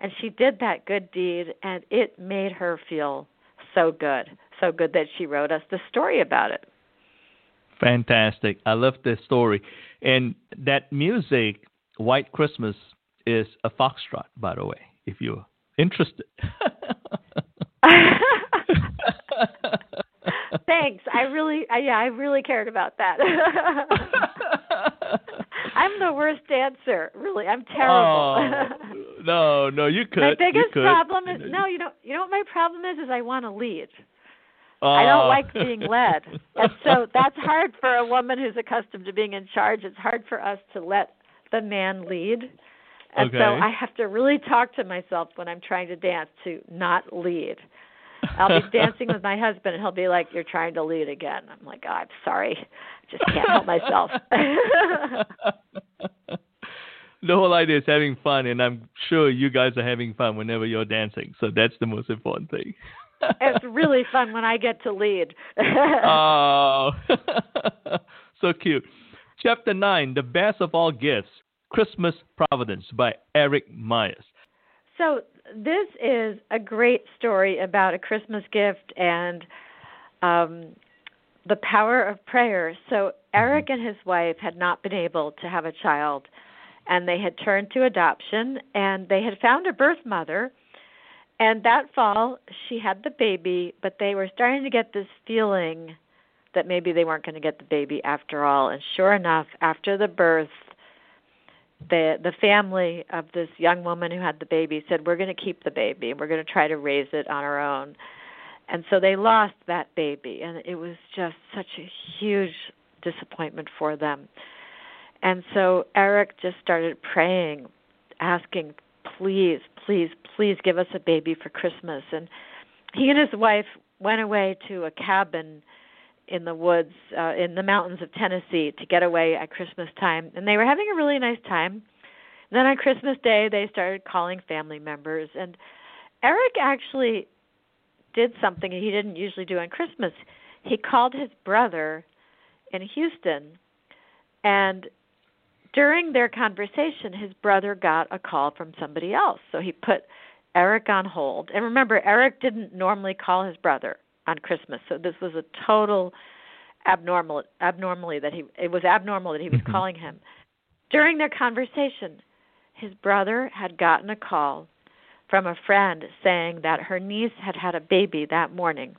[SPEAKER 3] and she did that good deed and it made her feel so good. So good that she wrote us the story about it.
[SPEAKER 2] Fantastic. I love this story. And that music, White Christmas, is a foxtrot, by the way, if you're interested. (laughs)
[SPEAKER 3] Thanks. I really, I, yeah, I really cared about that. (laughs) I'm the worst dancer. Really, I'm terrible.
[SPEAKER 2] Oh, no, no, you could.
[SPEAKER 3] My biggest
[SPEAKER 2] could.
[SPEAKER 3] problem is no. You know, you know what my problem is? Is I want to lead. I don't ah. like being led. And so (laughs) that's hard for a woman who's accustomed to being in charge. It's hard for us to let the man lead. And
[SPEAKER 2] okay.
[SPEAKER 3] so I have to really talk to myself when I'm trying to dance to not lead. I'll be dancing with my husband and he'll be like, You're trying to lead again. I'm like, oh, I'm sorry. I just can't help myself. (laughs)
[SPEAKER 2] the whole idea is having fun and I'm sure you guys are having fun whenever you're dancing. So that's the most important thing.
[SPEAKER 3] It's really fun when I get to lead. (laughs)
[SPEAKER 2] oh (laughs) so cute. Chapter nine, The Best of All Gifts. Christmas Providence by Eric Myers.
[SPEAKER 3] So, this is a great story about a Christmas gift and um, the power of prayer. So, mm-hmm. Eric and his wife had not been able to have a child, and they had turned to adoption, and they had found a birth mother. And that fall, she had the baby, but they were starting to get this feeling that maybe they weren't going to get the baby after all. And sure enough, after the birth, the the family of this young woman who had the baby said we're going to keep the baby and we're going to try to raise it on our own and so they lost that baby and it was just such a huge disappointment for them and so eric just started praying asking please please please give us a baby for christmas and he and his wife went away to a cabin in the woods uh, in the mountains of Tennessee to get away at Christmas time, and they were having a really nice time. Then on Christmas Day, they started calling family members, and Eric actually did something he didn't usually do on Christmas. He called his brother in Houston, and during their conversation, his brother got a call from somebody else. So he put Eric on hold. And remember, Eric didn't normally call his brother on Christmas. So this was a total abnormal abnormally that he it was abnormal that he was mm-hmm. calling him. During their conversation, his brother had gotten a call from a friend saying that her niece had had a baby that morning.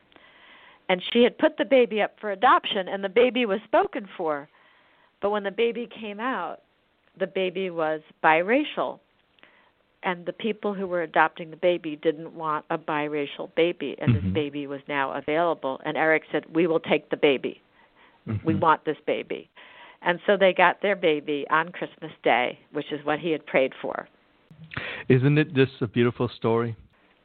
[SPEAKER 3] And she had put the baby up for adoption and the baby was spoken for. But when the baby came out, the baby was biracial. And the people who were adopting the baby didn't want a biracial baby and
[SPEAKER 2] mm-hmm.
[SPEAKER 3] this baby was now available. And Eric said we will take the baby.
[SPEAKER 2] Mm-hmm.
[SPEAKER 3] we want this baby. And so they got their baby on Christmas day which is what he had prayed for.
[SPEAKER 2] Isn't it just a beautiful story?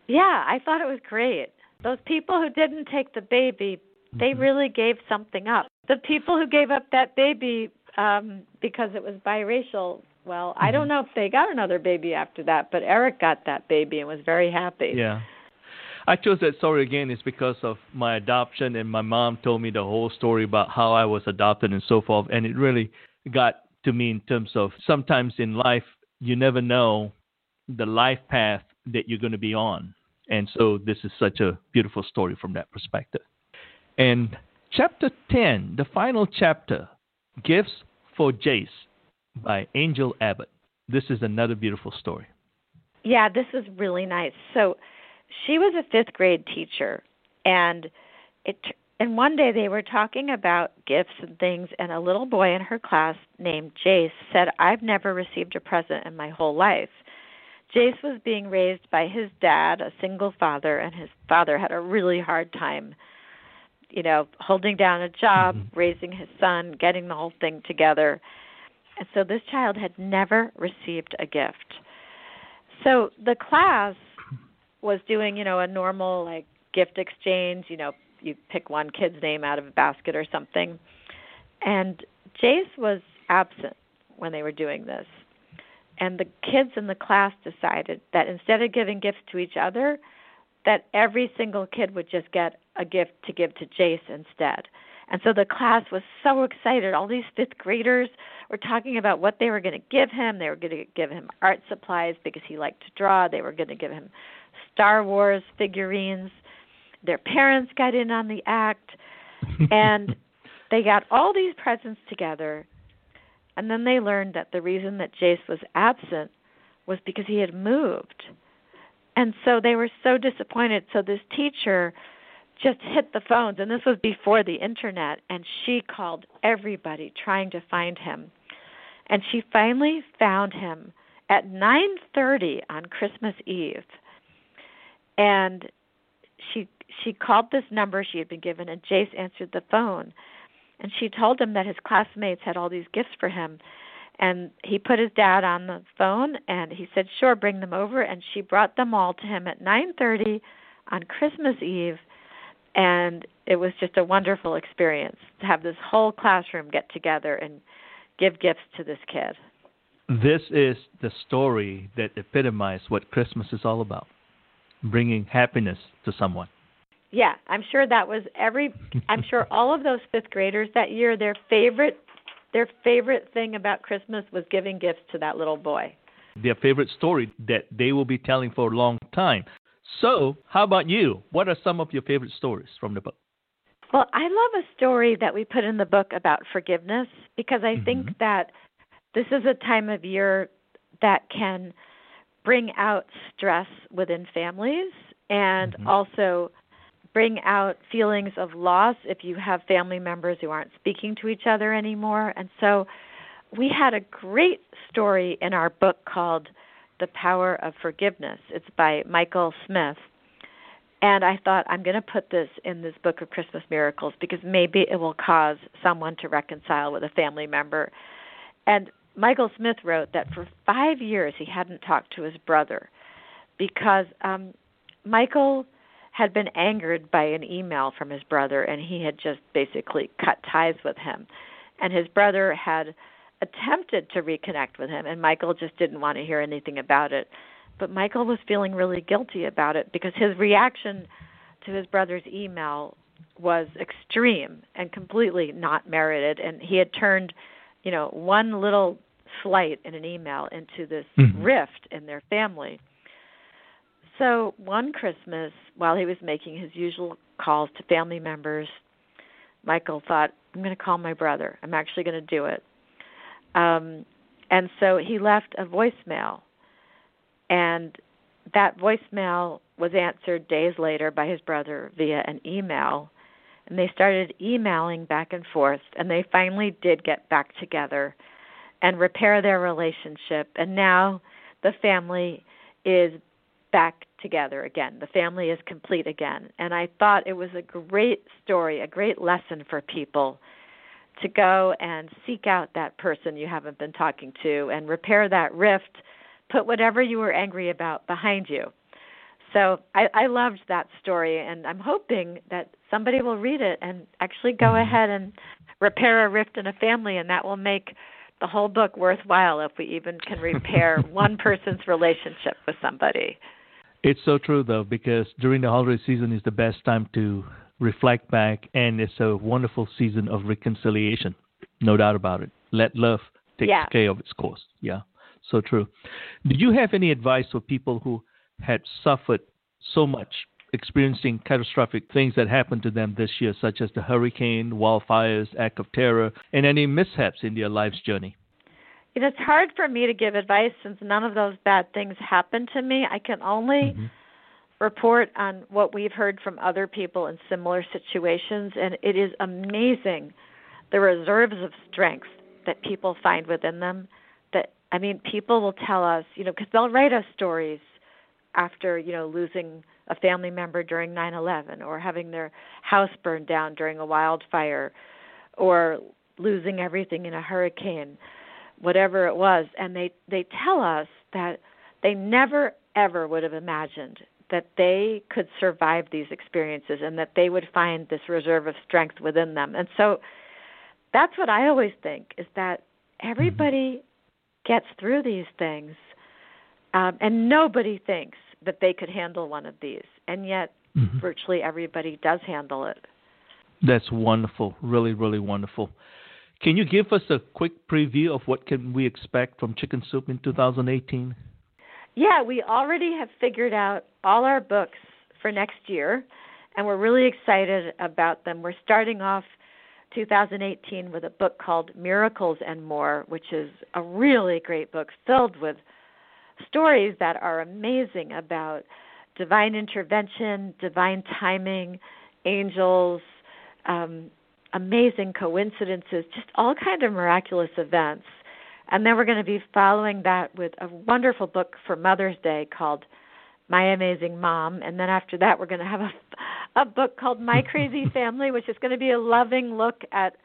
[SPEAKER 3] Yeah i thought it was great. Those people who didn't take the baby they
[SPEAKER 2] mm-hmm.
[SPEAKER 3] really gave something up. The people who gave up that baby um because it was biracial well, I don't mm-hmm. know if they got another baby after that, but Eric got that baby and was very happy.
[SPEAKER 2] Yeah. I chose that story again is because of my adoption and my mom told me the whole story about how I was adopted and so forth and it really got to me in terms of sometimes in life you never know the life path that you're going to be on. And so this is such a beautiful story from that perspective. And chapter 10, the final chapter, Gifts for Jace by Angel Abbott. This is another beautiful story.
[SPEAKER 3] Yeah, this is really nice. So she was a fifth grade teacher, and it and one day they were talking about gifts and things, and a little boy in her class named Jace said, "I've never received a present in my whole life." Jace was being raised by his dad, a single father, and his father had a really hard time, you know, holding down a job,
[SPEAKER 2] mm-hmm.
[SPEAKER 3] raising his son, getting the whole thing together. And so this child had never received a gift. So the class was doing, you know, a normal like gift exchange, you know, you pick one kid's name out of a basket or something. And Jace was absent when they were doing this. And the kids in the class decided that instead of giving gifts to each other, that every single kid would just get a gift to give to Jace instead. And so the class was so excited. All these fifth graders were talking about what they were going to give him. They were going to give him art supplies because he liked to draw. They were going to give him Star Wars figurines. Their parents got in on the act. (laughs) and they got all these presents together. And then they learned that the reason that Jace was absent was because he had moved. And so they were so disappointed. So this teacher just hit the phones and this was before the internet and she called everybody trying to find him. And she finally found him at 9:30 on Christmas Eve. And she she called this number she had been given, and Jace answered the phone, and she told him that his classmates had all these gifts for him, and he put his dad on the phone, and he said, "Sure, bring them over," and she brought them all to him at 9:30 on Christmas Eve, and it was just a wonderful experience to have this whole classroom get together and give gifts to this kid.
[SPEAKER 2] This is the story that epitomizes what Christmas is all about bringing happiness to someone.
[SPEAKER 3] Yeah, I'm sure that was every I'm sure (laughs) all of those 5th graders that year their favorite their favorite thing about Christmas was giving gifts to that little boy.
[SPEAKER 2] Their favorite story that they will be telling for a long time. So, how about you? What are some of your favorite stories from the book?
[SPEAKER 3] Well, I love a story that we put in the book about forgiveness because I mm-hmm. think that this is a time of year that can bring out stress within families and mm-hmm. also bring out feelings of loss if you have family members who aren't speaking to each other anymore. And so we had a great story in our book called The Power of Forgiveness. It's by Michael Smith. And I thought, I'm going to put this in this book of Christmas miracles because maybe it will cause someone to reconcile with a family member. And Michael Smith wrote that for five years he hadn't talked to his brother because um, Michael had been angered by an email from his brother and he had just basically cut ties with him. And his brother had attempted to reconnect with him, and Michael just didn't want to hear anything about it but Michael was feeling really guilty about it because his reaction to his brother's email was extreme and completely not merited and he had turned you know one little slight in an email into this mm-hmm. rift in their family so one christmas while he was making his usual calls to family members michael thought i'm going to call my brother i'm actually going to do it um and so he left a voicemail and that voicemail was answered days later by his brother via an email. And they started emailing back and forth, and they finally did get back together and repair their relationship. And now the family is back together again. The family is complete again. And I thought it was a great story, a great lesson for people to go and seek out that person you haven't been talking to and repair that rift put whatever you were angry about behind you. So I, I loved that story, and I'm hoping that somebody will read it and actually go mm-hmm. ahead and repair a rift in a family, and that will make the whole book worthwhile if we even can repair (laughs) one person's relationship with somebody.
[SPEAKER 2] It's so true, though, because during the holiday season is the best time to reflect back, and it's a wonderful season of reconciliation. No doubt about it. Let love take
[SPEAKER 3] yeah.
[SPEAKER 2] care of its course. Yeah so true. Do you have any advice for people who had suffered so much, experiencing catastrophic things that happened to them this year, such as the hurricane, wildfires, act of terror, and any mishaps in their life's journey?
[SPEAKER 3] It's hard for me to give advice since none of those bad things happened to me. I can only mm-hmm. report on what we've heard from other people in similar situations, and it is amazing the reserves of strength that people find within them That I mean, people will tell us, you know, because they'll write us stories after, you know, losing a family member during 9/11 or having their house burned down during a wildfire or losing everything in a hurricane, whatever it was, and they they tell us that they never ever would have imagined that they could survive these experiences and that they would find this reserve of strength within them. And so that's what I always think is that everybody gets through these things, um, and nobody thinks that they could handle one of these, and yet mm-hmm. virtually everybody does handle it.
[SPEAKER 2] That's wonderful, really, really wonderful. Can you give us a quick preview of what can we expect from Chicken Soup in 2018?
[SPEAKER 3] Yeah, we already have figured out all our books for next year, and we're really excited about them. We're starting off 2018 with a book called Miracles and More, which is a really great book filled with stories that are amazing about divine intervention, divine timing, angels, um, amazing coincidences, just all kind of miraculous events. And then we're going to be following that with a wonderful book for Mother's Day called My Amazing Mom, and then after that, we're going to have a a book called My Crazy (laughs) Family, which is going to be a loving look at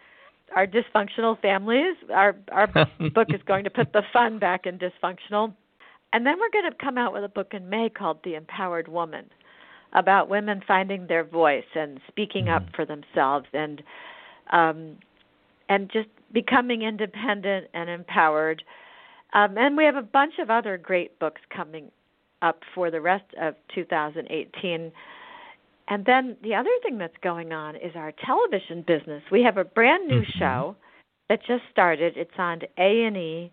[SPEAKER 3] our dysfunctional families. Our our book is going to put the fun back in dysfunctional. And then we're going to come out with a book in May called The Empowered Woman about women finding their voice and speaking up mm-hmm. for themselves and um and just becoming independent and empowered. Um, and we have a bunch of other great books coming up for the rest of 2018. And then the other thing that's going on is our television business. We have a brand new mm-hmm. show that just started. It's on A and E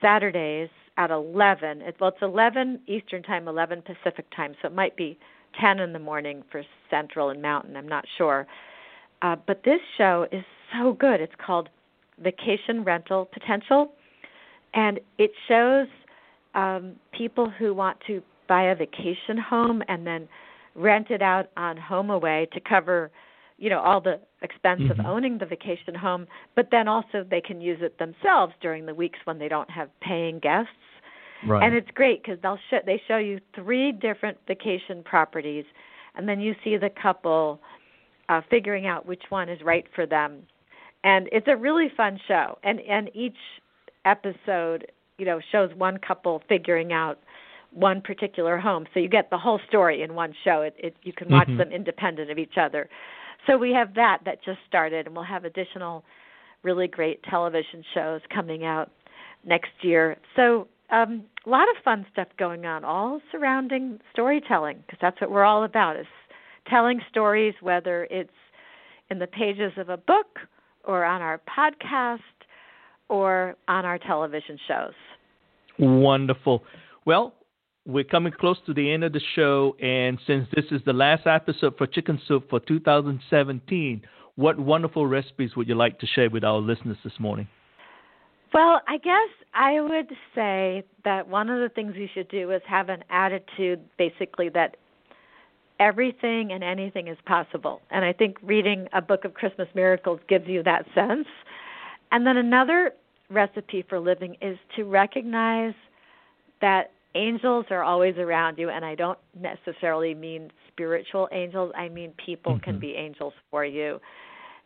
[SPEAKER 3] Saturdays at 11. It, well, it's 11 Eastern time, 11 Pacific time, so it might be 10 in the morning for Central and Mountain. I'm not sure. Uh, but this show is so good. It's called Vacation Rental Potential, and it shows um, people who want to buy a vacation home and then rent it out on HomeAway to cover you know all the expense mm-hmm. of owning the vacation home but then also they can use it themselves during the weeks when they don't have paying guests
[SPEAKER 2] right.
[SPEAKER 3] and it's great because they'll show they show you three different vacation properties and then you see the couple uh figuring out which one is right for them and it's a really fun show and and each episode you know shows one couple figuring out one particular home. So you get the whole story in one show. It, it you can watch mm-hmm. them independent of each other. So we have that that just started, and we'll have additional really great television shows coming out next year. So um, a lot of fun stuff going on, all surrounding storytelling, because that's what we're all about: is telling stories, whether it's in the pages of a book or on our podcast or on our television shows.
[SPEAKER 2] Wonderful. Well, we're coming close to the end of the show, and since this is the last episode for Chicken Soup for 2017, what wonderful recipes would you like to share with our listeners this morning?
[SPEAKER 3] Well, I guess I would say that one of the things you should do is have an attitude basically that everything and anything is possible. And I think reading a book of Christmas miracles gives you that sense. And then another recipe for living is to recognize that angels are always around you and i don't necessarily mean spiritual angels i mean people mm-hmm. can be angels for you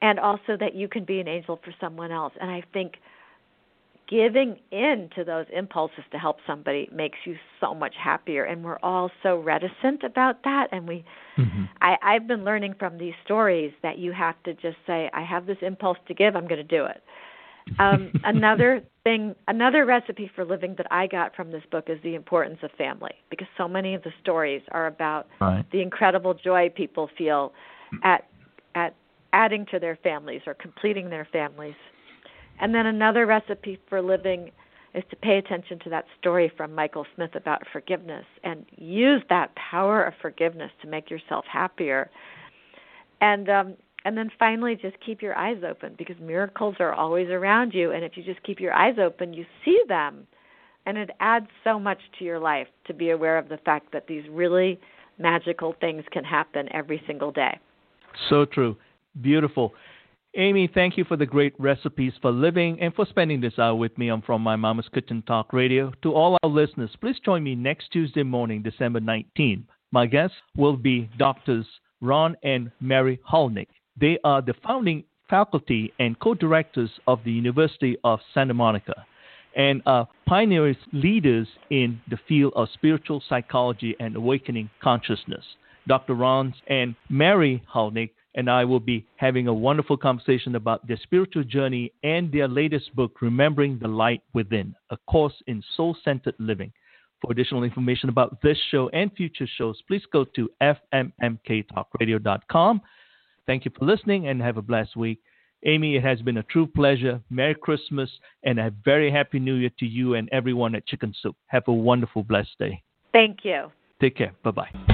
[SPEAKER 3] and also that you can be an angel for someone else and i think giving in to those impulses to help somebody makes you so much happier and we're all so reticent about that and we mm-hmm. i i've been learning from these stories that you have to just say i have this impulse to give i'm going to do it um, (laughs) another thing, another recipe for living that I got from this book is the importance of family, because so many of the stories are about
[SPEAKER 2] right.
[SPEAKER 3] the incredible joy people feel at at adding to their families or completing their families. And then another recipe for living is to pay attention to that story from Michael Smith about forgiveness and use that power of forgiveness to make yourself happier. And um, and then finally, just keep your eyes open because miracles are always around you. And if you just keep your eyes open, you see them. And it adds so much to your life to be aware of the fact that these really magical things can happen every single day.
[SPEAKER 2] So true. Beautiful. Amy, thank you for the great recipes for living and for spending this hour with me on From My Mama's Kitchen Talk Radio. To all our listeners, please join me next Tuesday morning, December 19th. My guests will be doctors Ron and Mary Hulnick. They are the founding faculty and co directors of the University of Santa Monica and are pioneers leaders in the field of spiritual psychology and awakening consciousness. Dr. Ron and Mary Hulnick and I will be having a wonderful conversation about their spiritual journey and their latest book, Remembering the Light Within, a course in soul centered living. For additional information about this show and future shows, please go to fmmktalkradio.com. Thank you for listening and have a blessed week. Amy, it has been a true pleasure. Merry Christmas and a very happy new year to you and everyone at Chicken Soup. Have a wonderful, blessed day.
[SPEAKER 3] Thank you.
[SPEAKER 2] Take care. Bye bye.